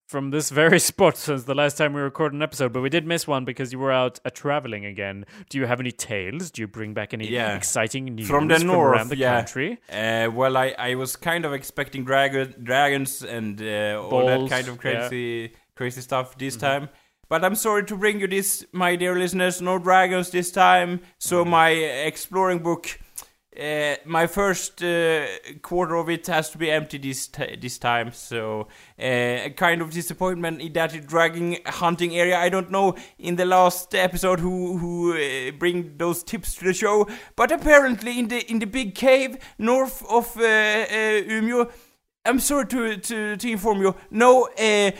from this very spot since the last time we recorded an episode, but we did miss one because you were out uh, traveling again. Do you have any tales? Do you bring back any Yeah. exciting news From the north, around the yeah. country? Uh, well, I, I was kind of expecting dragon, dragons and uh, all that kind of yeah. crazy crazy stuff this time, But I'm sorry to bring you this, my dear listeners. No dragons this time. So my exploring book. Uh, my first uh, quarter of it has to be empty this this time, so uh, a kind of disappointment in that dragging hunting area. I don't know in the last episode who who uh, bring those tips to the show, but apparently in the in the big cave north of uh, Umeå, I'm sorry to to to inform you, no. Uh,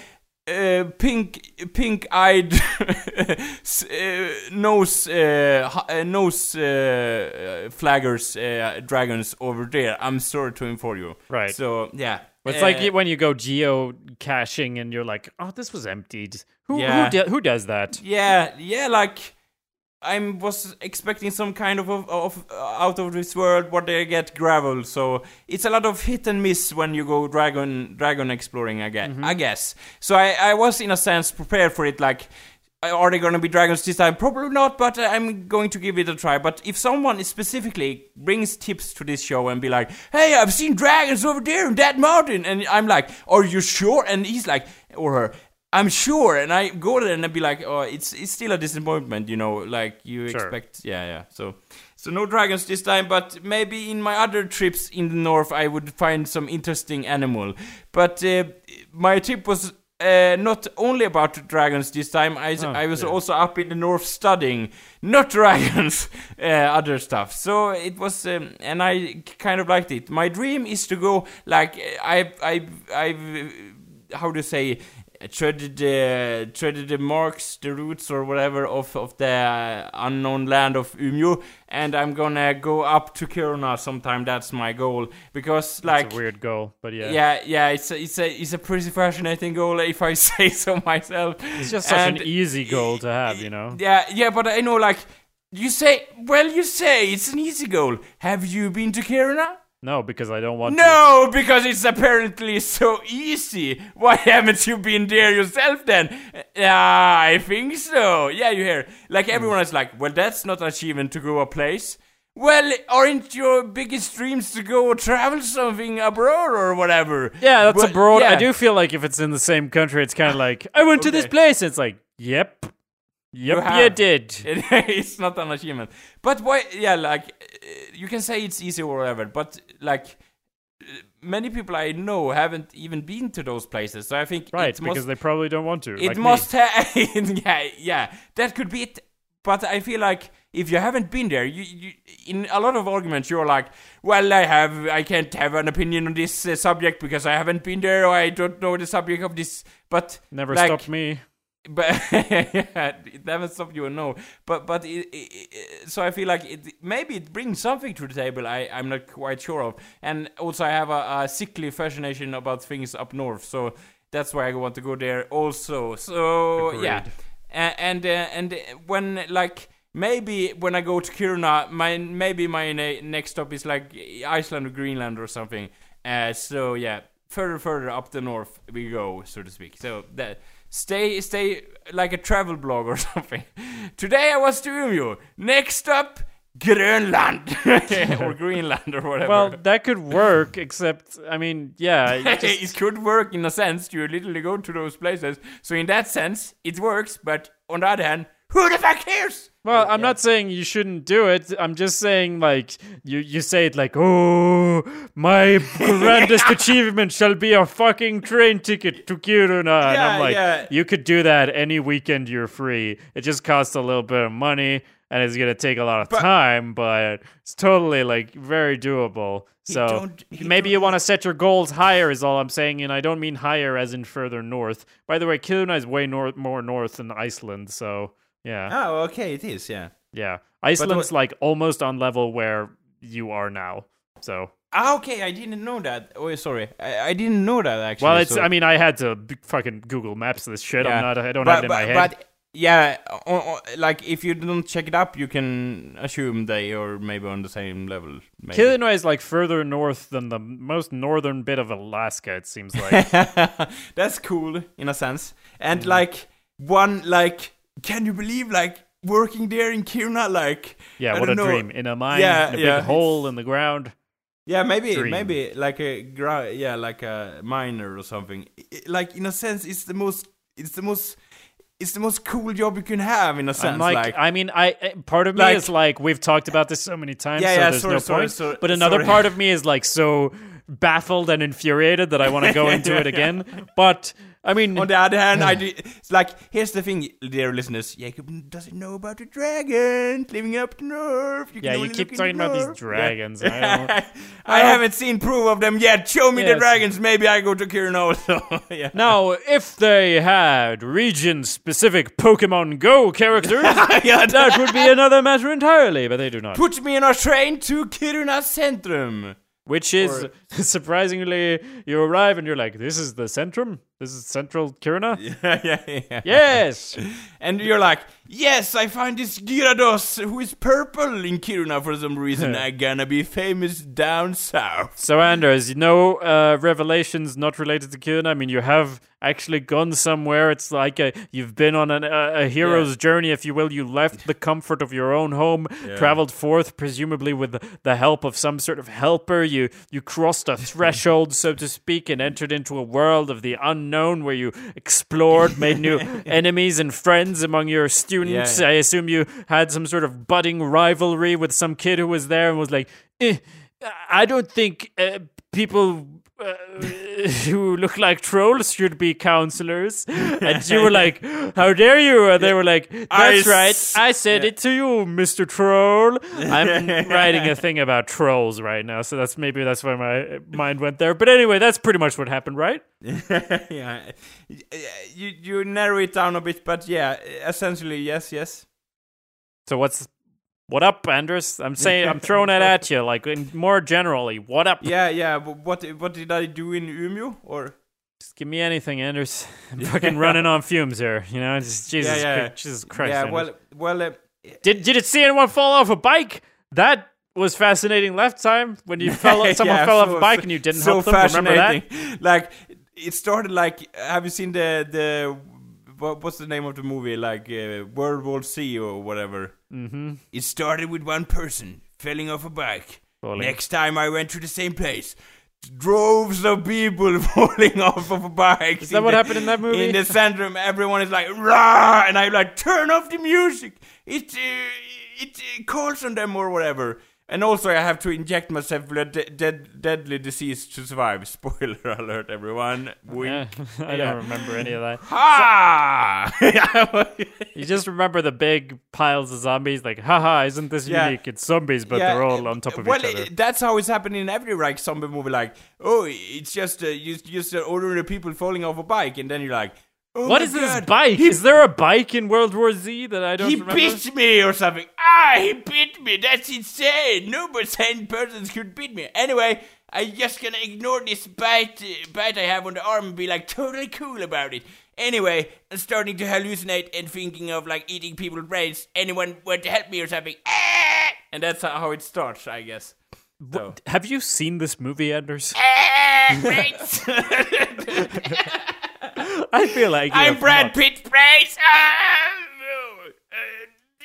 uh, pink, pink-eyed uh, nose, uh, uh, nose uh, flaggers, uh, dragons over there. I'm sorry to inform you. Right. So yeah, It's like when you go geocaching and you're like, oh, this was emptied. Who Yeah. who, do- who does that? yeah, yeah, like. I was expecting some kind of, of, of uh, out of this world where they get gravel, so it's a lot of hit and miss when you go dragon dragon exploring. I guess. I guess. So I, I was in a sense prepared for it. Like, are they gonna be dragons this time? Probably not, but I'm going to give it a try. But if someone specifically brings tips to this show and be like, "Hey, I've seen dragons over there in that mountain," and I'm like, "Are you sure?" and he's like, or her. I'm sure, and I go there and I'd be like, oh, it's it's still a disappointment, you know, like you Sure. expect, yeah, yeah. So, so no dragons this time, but maybe in my other trips in the north I would find some interesting animal. But uh, my trip was uh, not only about dragons this time. I Oh, I was yeah. also up in the north studying not dragons, uh, other stuff. So it was, um, and I kind of liked it. My dream is to go like I I I've how to say treaded the treaded the marks, the roots or whatever of of the unknown land of Umeå, and I'm gonna go up to Kiruna sometime. That's my goal because like it's a weird goal, but yeah. yeah, yeah, it's a, it's a it's a pretty fascinating goal if I say so myself. It's just such And- an easy goal to have, you know? Yeah, yeah, but I know like you say, well, you say it's an easy goal. Have you been to Kiruna? No, because I don't want to. No, because it's apparently so easy. Why haven't you been there yourself then? Yeah, I think so. Yeah, you hear. Like hmm. everyone is like, well, that's not an achievement to go a place. Well, aren't your biggest dreams to go travel something abroad or whatever? Yeah, that's Well, abroad. I do feel like if it's in the same country, it's kind of like, I went to this place. It's like, yep. Yep, you, have. did. it's not an achievement. But why? Yeah, like uh, you can say it's easy or whatever. But like uh, many people I know haven't even been to those places. So I think Right, because must, they probably don't want to. it like must have. yeah, yeah, that could be it. But I feel like if you haven't been there, you, you in a lot of arguments you're like, well, I have, I can't have an opinion on this uh, subject because I haven't been there or I don't know the subject of this. But Never like, stopped me. But yeah, it never stopped you no but but it, it, it- so i feel like it maybe it brings something to the table i i'm not quite sure of. And also i have a, a sickly fascination about things up north so that's why i want to go there also. So yeah. Agreed. A- and uh, and when like maybe when i go to kiruna my maybe my ne- next stop is like iceland or greenland or something. Uh so yeah further further up the north we go so to speak. So that stay stay like a travel blog or something today i was to Umeå. next up greenland or greenland or whatever Well, that could work, except, I mean, yeah. just- it could work in a sense you literally go to those places so in that sense it works but on the other hand who the fuck cares Well, I'm not saying you shouldn't do it. I'm just saying, like, you, you say it like, oh, my grandest achievement shall be a fucking train ticket to Kiruna. and I'm like, yeah. you could do that any weekend you're free. It just costs a little bit of money and it's going to take a lot of time, but it's totally, like, very doable. So don't- he maybe you want to set your goals higher, is all I'm saying. And I don't mean higher as in further north. By the way, Kiruna is way north, more north than Iceland. So, yeah. oh okay it is yeah Yeah. Iceland's like almost on level where you are now. So, Ah, okay, I didn't know that. Oh, sorry, I, I didn't know that actually. well, it's, so- I mean, I had to b- fucking Google Maps this shit. yeah. I'm not, I don't but, have it in but, my head. But yeah, like if you don't check it up, you can assume they are maybe on the same level. Maybe. Illinois is like further north than the most northern bit of Alaska, it seems like. That's cool in a sense. And Mm. like one, like, can you believe like working there in Kiruna? Like, Yeah, I what a know. dream. In a mine, Yeah, in a yeah, big hole in the ground. Yeah, maybe Dream. maybe like a gra- yeah, like a miner or something. Like in a sense, it's the most it's the most it's the most cool job you can have in a sense. Like, like I mean, I uh, part of me Like- is like we've talked about this so many times, Yeah, so yeah, there's sorry, no sorry, point. sorry, but another part of me is like so baffled and infuriated that I want to go into it again. But I mean, On the other hand, I do, it's like here's the thing, dear listeners. Jacob doesn't know about the dragons living up north. You yeah, you keep talking the about these dragons. Yeah. I don't, I haven't seen proof of them yet. Show me the dragons. Maybe I go to Kiruna also. yeah. Now, if they had region-specific Pokemon Go characters, Yeah, that would be another matter entirely. But they do not. Put me in a train to Kiruna Centrum. Which is surprisingly, you arrive and you're like, "This is the Centrum. This is Central Kiruna." yeah, yeah, yeah. Yes. And you're like, yes, I find this Gyarados who is purple in Kiruna for some reason. I'm gonna be famous down south. So, Anders, no uh, revelations not related to Kiruna. I mean, you have actually gone somewhere. It's like a, you've been on an, a, a hero's Yeah. journey, if you will. You left the comfort of your own home, traveled forth, presumably with the, the help of some sort of helper. You you crossed a threshold, so to speak, and entered into a world of the unknown where you explored, made new enemies and friends among your students. Yeah. I assume you had some sort of budding rivalry with some kid who was there and was like, eh, I don't think uh, people uh, who look like trolls should be counselors. And you were like, How dare you? And they were like, That's I right. s- I said it to you, Mr. Troll. I'm writing a thing about trolls right now, so that's maybe that's why my mind went there. But anyway, that's pretty much what happened, right? yeah, you you narrow it down a bit, but yeah, essentially yes, yes. So what's what up, Anders? I'm saying I'm throwing it at you, like in more generally. What up? Yeah, yeah. What what did I do in Umeå or? Just give me anything, Anders. I'm fucking running on fumes here. You know, just Jesus, yeah, yeah. Christ, Jesus Christ. yeah, Anders. well, well. Uh, did did it see anyone fall off a bike? That was fascinating. Last time when you fell, someone yeah, fell off a bike and you didn't so help them. Remember that? fascinating. Like it started like have you seen the the what, what's the name of the movie like uh, World War Z or whatever? Mm-hmm. It started with one person falling off a bike. Falling. Next time I went to the same place. Droves of people falling off of a bike. Is that what happened in that movie? In the centrum, everyone is like, rah! And I'm like, turn off the music! It, uh, it uh, calls on them or whatever. And also, I have to inject myself with a de- dead, deadly disease to survive. Spoiler alert, everyone. We. Yeah, I Yeah. don't remember any of that. Ha! You just remember the big piles of zombies. Like, haha, isn't this Yeah. unique? It's zombies, but they're all on top of well, each other. it- that's how it's happening in every like zombie movie. Like, oh, it's just uh, you just uh, ordinary people falling off a bike, and then you're like, oh What is this God, bike? He, is there a bike in World War Z that I don't know? he remember? bit me or something. Ah, he bit me. That's insane. No sane persons could beat me. Anyway, I'm just gonna ignore this bite, uh, bite I have on the arm and be like totally cool about it. Anyway, I'm starting to hallucinate and thinking of like eating people's brains. Anyone want to help me or something? Ah! And that's how it starts, I guess. So. Have you seen this movie, Anders? Ah. I feel like you I'm Brad not. Pitt, brains. Ah, no. Uh,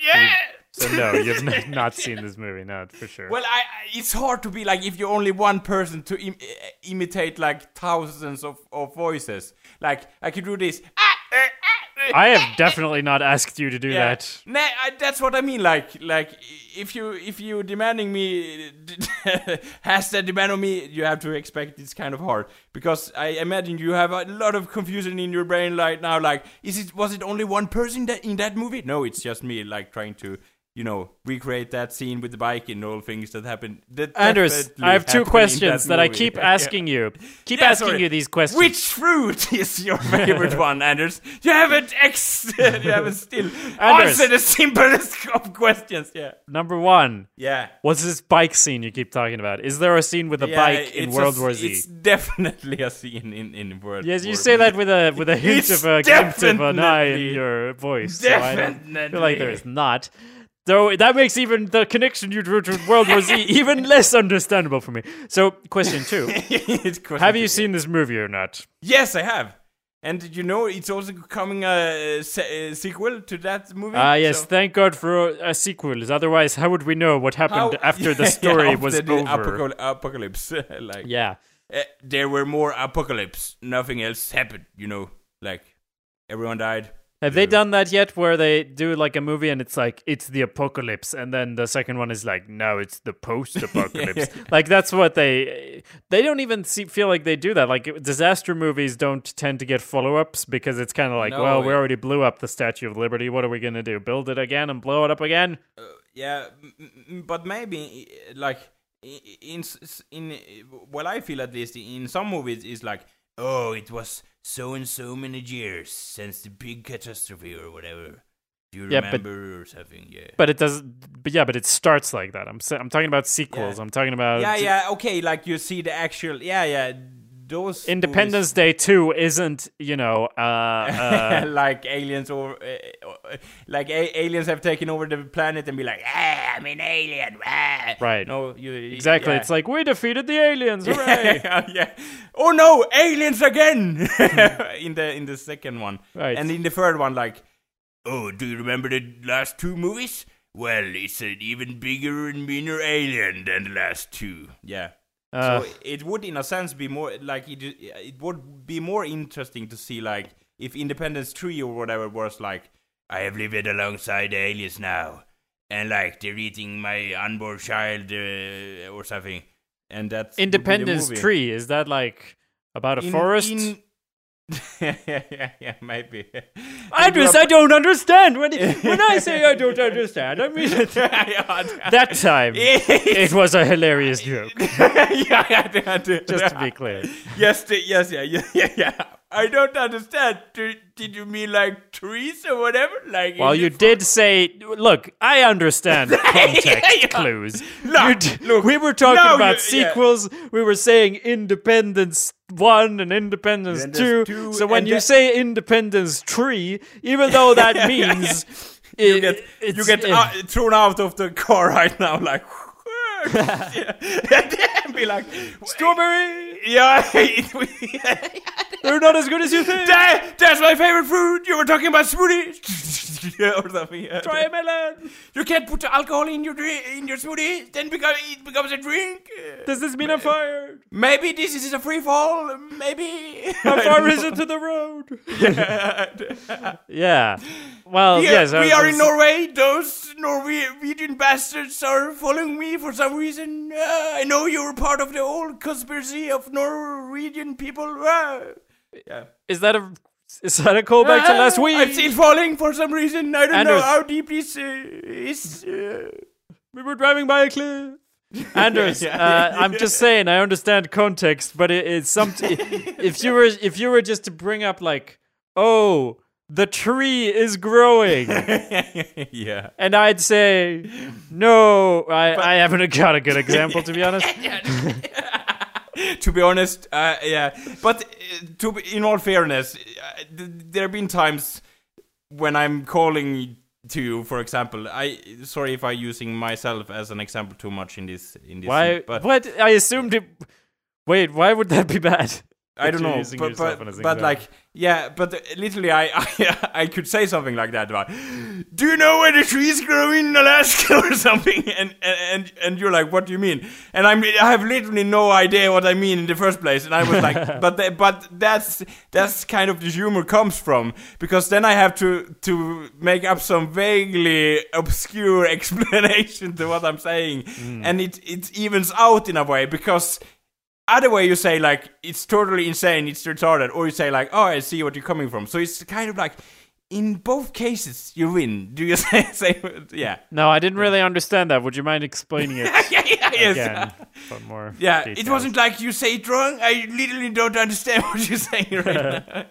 yeah. So no, you've n- not seen this movie, no, for sure. Well, I, I- it's hard to be like if you're only one person to Im- imitate like thousands of, of voices. Like I could do this. Ah, I have definitely not asked you to do yeah. that. Nah, I, that's what I mean. Like, like if you if you demanding me has that demand on me, you have to expect it's kind of hard because I imagine you have a lot of confusion in your brain right now. Like, is it was it only one person that in that movie? No, it's just me. Like trying to. You know, recreate that scene with the bike and all things that happened. That Anders, I have two questions that, I movie. keep Yeah. asking you. Keep Yeah, asking sorry. you these questions. Which fruit is your favorite one, Anders? You haven't ex. you haven't still Anders. answered the simplest of questions. Yeah. Number one, Yeah. what's this bike scene you keep talking about? Is there a scene with a Yeah, bike in World a- War Z? It's definitely a scene in in World. War yes, you say Z. that with a with a hint of a glint of an eye in your voice. So I feel like there is not. Though that makes even the connection you drew to World War Z even less understandable for me. So, question two: question Have you seen this movie or not? Yes, I have. And you know it's also coming a, se- a sequel to that movie? Ah, yes. So- Thank God for a sequel. Otherwise, how would we know what happened How- after the story after was the over? apocal- apocalypse. like, Yeah. uh, there were more apocalypse. Nothing else happened. You know, like everyone died. Have they done that yet where they do like a movie and it's like it's the apocalypse and then the second one is like no it's the post apocalypse. like that's what they they don't even see, feel like they do that. Like disaster movies don't tend to get follow-ups because it's kind of like No, well we already blew up the Statue of Liberty. What are we going to do? Build it again and blow it up again? yeah m- m- but maybe uh, like in in well i feel at least in some movies is like oh it was so and so many years since the big catastrophe or whatever do you Yeah, but- remember or something yeah But it does but yeah, but it starts like that. I'm I'm talking about sequels. Yeah. I'm talking about yeah yeah okay like you see the actual yeah yeah those Independence Day 2 isn't, you know, uh, uh like aliens or uh, like a- aliens have taken over the planet and be like ah i'm an alien ah. Right. no you Exactly. yeah. It's like we defeated the aliens. Hooray! yeah. Oh no, aliens again! in the in the second one, Right. And in the third one, like, oh, do you remember the last two movies? Well, it's an even bigger and meaner alien than the last two. Yeah. Uh, so it would, in a sense, be more like it. It would be more interesting to see, like, if Independence Three or whatever was like, I have lived alongside the aliens now, and like they're eating my unborn child uh, or something, and that's Independence. Tree is that like about a In- forest? in- yeah, yeah, yeah, maybe. Anders, I don't understand. When, when I say I don't understand, I mean it. that time it was a hilarious joke. yeah, yeah, yeah, Just to be clear. yes, yes, yeah, yeah, yeah, yeah. I don't understand. Did, did you mean like trees or whatever? Like, Well, you it did say, look, I understand context yeah. clues. Look, d- look, we were talking now about you- yeah. sequels. We were saying Independence 1 and Independence Independence 2. 2, So when you the- say Independence 3, even though that means you it- get you get it- uh, thrown out of the car right now, like. And be like Strawberry! Yeah, They're not as good as you think. that, that's my favorite fruit. You were talking about smoothie or something. yeah. Try a melon. You can't put alcohol in your drink, in your smoothie, then become, it becomes a drink. Does this mean I'm fired? Maybe this is a free fall. Maybe. How far is it to the road? yeah. yeah. Well, We, yes. We was are in Norway. Those Norwegian bastards are following me for some reason. Uh, I know you're part of the old conspiracy of Norwegian people. Uh, yeah. Is that a is that a callback to last Uh, week? I'm still falling for some reason. I don't know how deep this uh, is. Uh, We were driving by a cliff. Anders, Yeah, uh, yeah, I'm just saying. I understand context, but it, it's something. if you were if you were just to bring up like, oh, the tree is growing, yeah. and I'd say, no, I I haven't got a good example to be honest. to be honest, uh, yeah. But uh, to be, in all fairness, uh, th- there have been times when I'm calling to you, for example. I sorry if I'm using myself as an example too much in this in this. Why? But what? I assumed it. Wait, why would that be bad? I don't know, but but, but like yeah, but literally I, I I could say something like that about. Do you know where the trees grow in Alaska or something? And and and you're like, what do you mean? And I'm I have literally no idea what I mean in the first place. And I was like, but the, but that's that's kind of the humor comes from because then I have to to make up some vaguely obscure explanation to what I'm saying, Mm. and it it evens out in a way because other way you say like it's totally insane, it's retarded, or you say like, oh, I see what you're coming from. So it's kind of like in both cases you win. Do you say say yeah? No, I didn't really understand that. Would you mind explaining it yeah, yeah, yes. again? But more. Yeah, it wasn't like you say it wrong. I literally don't understand what you're saying right now.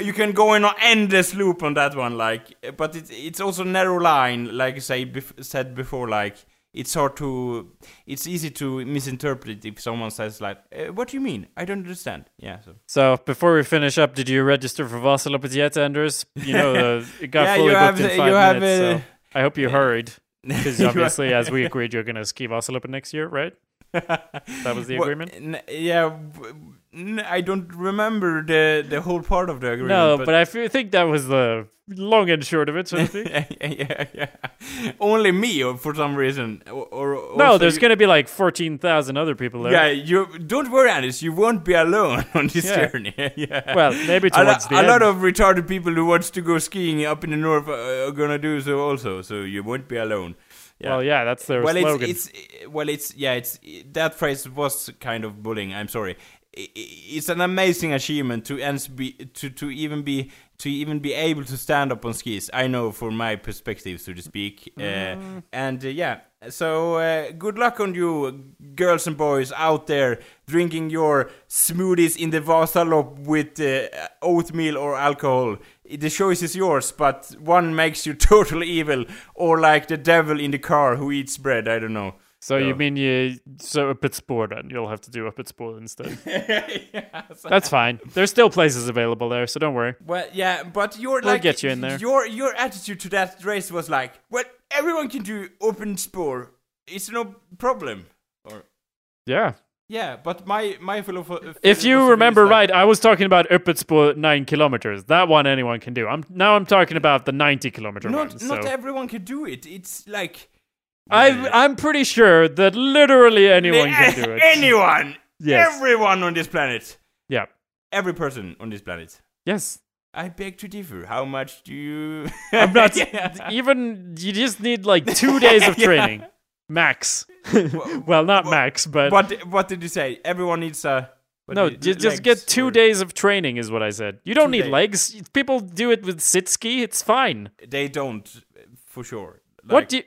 You can go in an endless loop on that one, like, but it's it's also narrow line, like I say bef- said before, like it's hard to, it's easy to misinterpret if someone says like, uh, "What do you mean? I don't understand." Yeah, so So before we finish up, did you register for Vasaloppet yet, Anders? You know, the, it got Yeah, fully you booked have in five you have, minutes. uh, so I hope you hurried, because obviously, as we agreed, you're going to ski Vasaloppet next year, right? That was the Well, agreement. n- yeah, I don't remember the the whole part of the agreement. No, but, I f- think that was the long and short of it, so yeah, yeah, yeah. Only me, or for some reason, or, or no, there's you- going to be like 14,000 other people there. Yeah, you don't worry, Anis. You won't be alone on this Yeah. journey. yeah. Well, maybe a, towards the a end. lot of retarded people who wants to go skiing up in the north uh, are gonna do so also. So you won't be alone. Yeah. Well, yeah, that's their well, slogan. it's it's well, it's yeah, it's that phrase was kind of bullying. I'm sorry. It's an amazing achievement to be to to even be to even be able to stand up on skis. I know from my perspective, so to speak. Uh, Mm. and uh, yeah, so uh, good luck on you, girls and boys out there drinking your smoothies in the Vasalop with uh, oatmeal or alcohol. The choice is yours, but one makes you totally evil, or like the devil in the car who eats bread. I don't know. So you mean you so Öppet Spår then? You'll have to do Öppet Spår instead. yeah, That's fine. There's still places available there, so don't worry. Well, yeah, but your We'll like get you in there. Your your attitude to that race was like, well, everyone can do Öppet Spår. It's no problem. Or Yeah. yeah, but my my philosophy. If you remember right, I was talking about up nine kilometers. That one anyone can do. I'm now I'm talking about the 90 kilometer not one. not so. everyone can do it. It's like I I'm pretty sure that literally anyone can do it. Anyone, Yes. everyone on this planet, Yeah. every person on this planet. Yes. I beg to differ. How much do you? I'm not Yeah. even. You just need like two days of Yeah. training, max. well, not max, but What what did you say? Everyone needs a. what no. you- Just, legs get two or- days of training is what I said. You don't Two need days. legs. People do it with sit ski. It's fine. They don't, for sure. what do? You,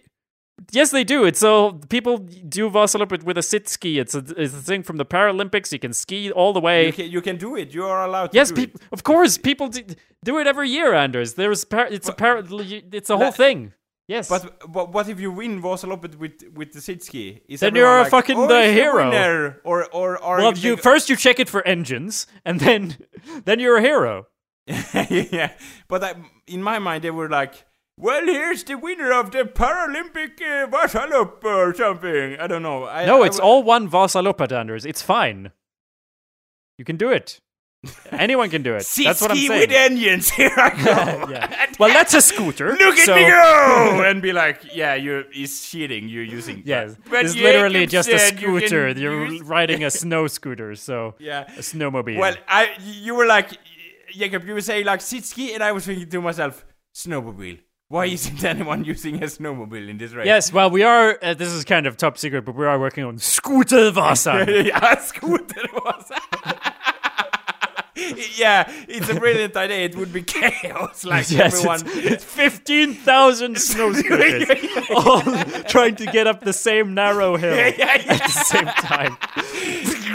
yes, they do. It's all people do Vasalopp with, with a sit ski. It's a it's a thing from the Paralympics. You can ski all the way. You can, you can do it. You are allowed to Yes, it. of course, people do, do it every year, Anders. There's par- it's a par- it's a whole thing. Yes, But, but what if you win Vasaloppet with with the sit ski? Is Then you're a like, fucking oh, the hero." winner," Or or or well, you first you check it for engines, and then then you're a hero. yeah. But I, in my mind, they were like, "Well, here's the winner of the Paralympic uh, Vasalopp or something." I don't know. I, No, I it's all one Vasaloppet, Anders. It's fine. You can do it. Anyone can do it. Sit That's what I'm ski saying. with engines. Here I go. yeah. Well, that's a scooter. Look at so, me go! and be like, yeah, you're he's cheating. You're using. Yes, But it's literally just a said you scooter. You're use- riding a snow scooter, so Yeah. a snowmobile. Well, I you were like, Jacob, you were saying like sit ski, and I was thinking to myself, snowmobile. Why isn't anyone using a snowmobile in this race? yes, well, we are. Uh, this is kind of top secret, but we are working on scooter Vasa. yeah, scooter was. yeah, it's a brilliant idea. It would be chaos, like yes, everyone. it's, it's fifteen thousand snow scooters, all trying to get up the same narrow hill yeah, yeah, at the same time.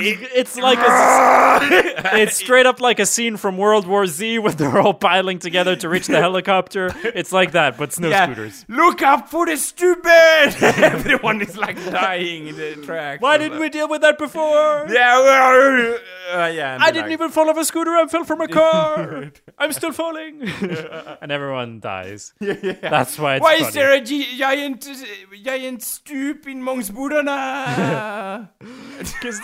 It's like a, it's straight up like a scene from World War Z when they're all piling together to reach the helicopter. It's like that, but snow yeah. scooters. Look up for the stupid! Everyone is like dying in the track. Why didn't we deal with that before? Yeah, uh, yeah. I didn't like- even fall off a scooter. I fell from a car. I'm still falling, and everyone dies. That's why it's Why funny. is there a gi- giant, uh, giant stoop in Mångsbodarna? Because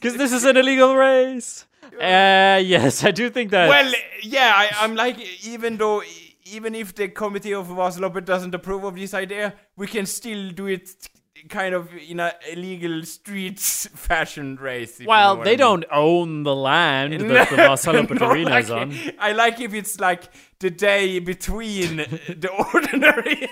this is an illegal race. Uh, yes, I do think that. well, yeah, I, I'm like, even though, even if the committee of Vasaloppet doesn't approve of this idea, we can still do it kind of in a illegal streets fashion race. if you know well, they I mean. don't own the land that the Vasaloppet No, Arena is like, on. I like if it's like the day between the ordinary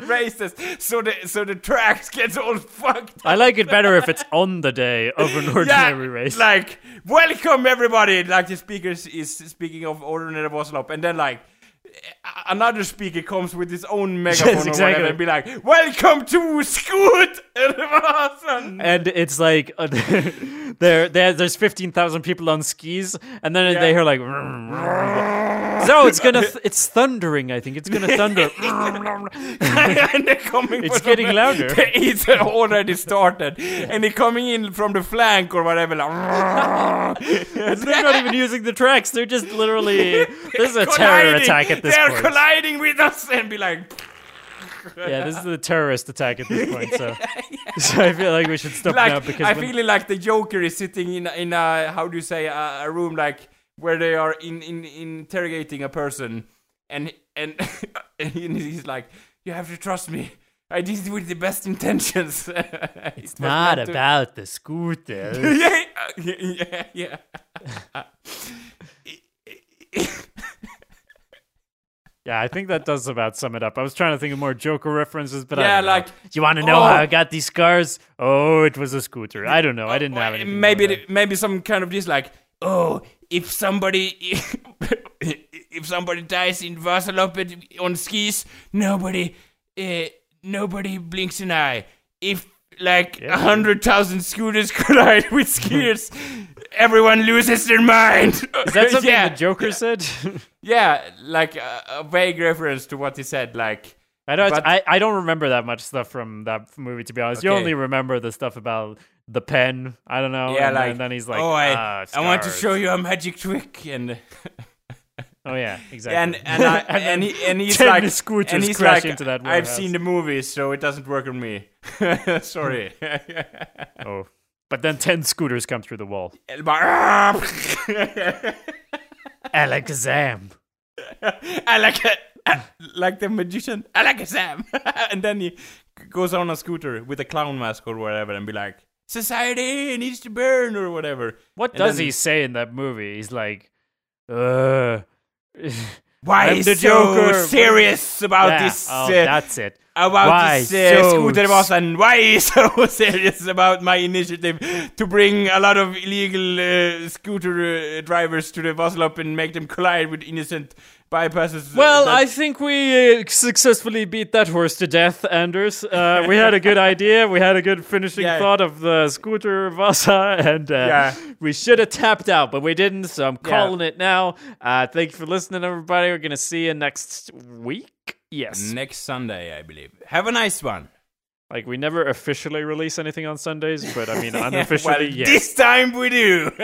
races, so the so the tracks gets all fucked. Up. I like it better if it's on the day of an ordinary race. Like, welcome everybody. Like the speaker is speaking of ordinary Vasalopp, and then like another speaker comes with his own megaphone or exactly. whatever and be like, "Welcome to Scoot Vasan." and it's like uh, there, there, there's fifteen thousand people on skis, and then they hear like, so oh, it's gonna, th- it's thundering. I think it's gonna thunder. and they're coming. It's getting some- louder. It's already started, and they're coming in from the flank or whatever. Like, they're not even using the tracks. They're just literally. This is a terror attack at this point. They're colliding with us and be like, Yeah, this is the terrorist attack at this point. So, so I feel like we should stop now because I feel like the Joker is sitting in in a how do you say a, a room like where they are in, in interrogating a person and and and he's like you have to trust me. I did it with the best intentions. it's not about the scooter. yeah, yeah, yeah. yeah, I think that does about sum it up. I was trying to think of more Joker references, but I Yeah, don't know. like, you want to know oh. how I got these scars? Oh, it was a scooter. I don't know. I didn't oh, have anything. maybe more maybe some kind of this like oh if somebody if somebody dies in Vasaloppet on skis nobody uh, nobody blinks an eye if like a Yeah. hundred thousand scooters collide with skiers everyone loses their mind Is that something yeah the Joker said? yeah like a, a vague reference to what he said like I don't. But- I, I don't remember that much stuff from that movie. To be honest, you only remember the stuff about the pen. I don't know. yeah and, like then, then he's like, oh I "Ah, I want to show you a magic trick and Oh yeah, exactly. and and I, And and, he, and he's like scooters and he's crash like, into that I've warehouse." seen the movies, so it doesn't work on me. Sorry. oh, but then ten scooters come through the wall. Alakazam. I like the magician, Sam, and then he goes on a scooter with a clown mask or whatever, and be like, "Society needs to burn" or whatever. What And does he say in that movie? He's like, uh. Why I'm is the Joker. serious about yeah, this? Oh, uh, that's it. About Why this uh, so scooter s- was and why so serious about my initiative to bring a lot of illegal uh, scooter uh, drivers to the Vasalopp and make them collide with innocent bypasses. uh, Well, I think we uh, successfully beat that horse to death, Anders. Uh, we had a good idea. We had a good finishing Yeah. thought of the scooter Vasa, and uh, Yeah. we should have tapped out, but we didn't. So I'm Yeah. calling it now. Uh, thank you for listening, everybody. We're gonna see you next week. Yes, next Sunday, I believe. Have a nice one. like we never officially release anything on Sundays, but I mean unofficially, well, yes. this time we do.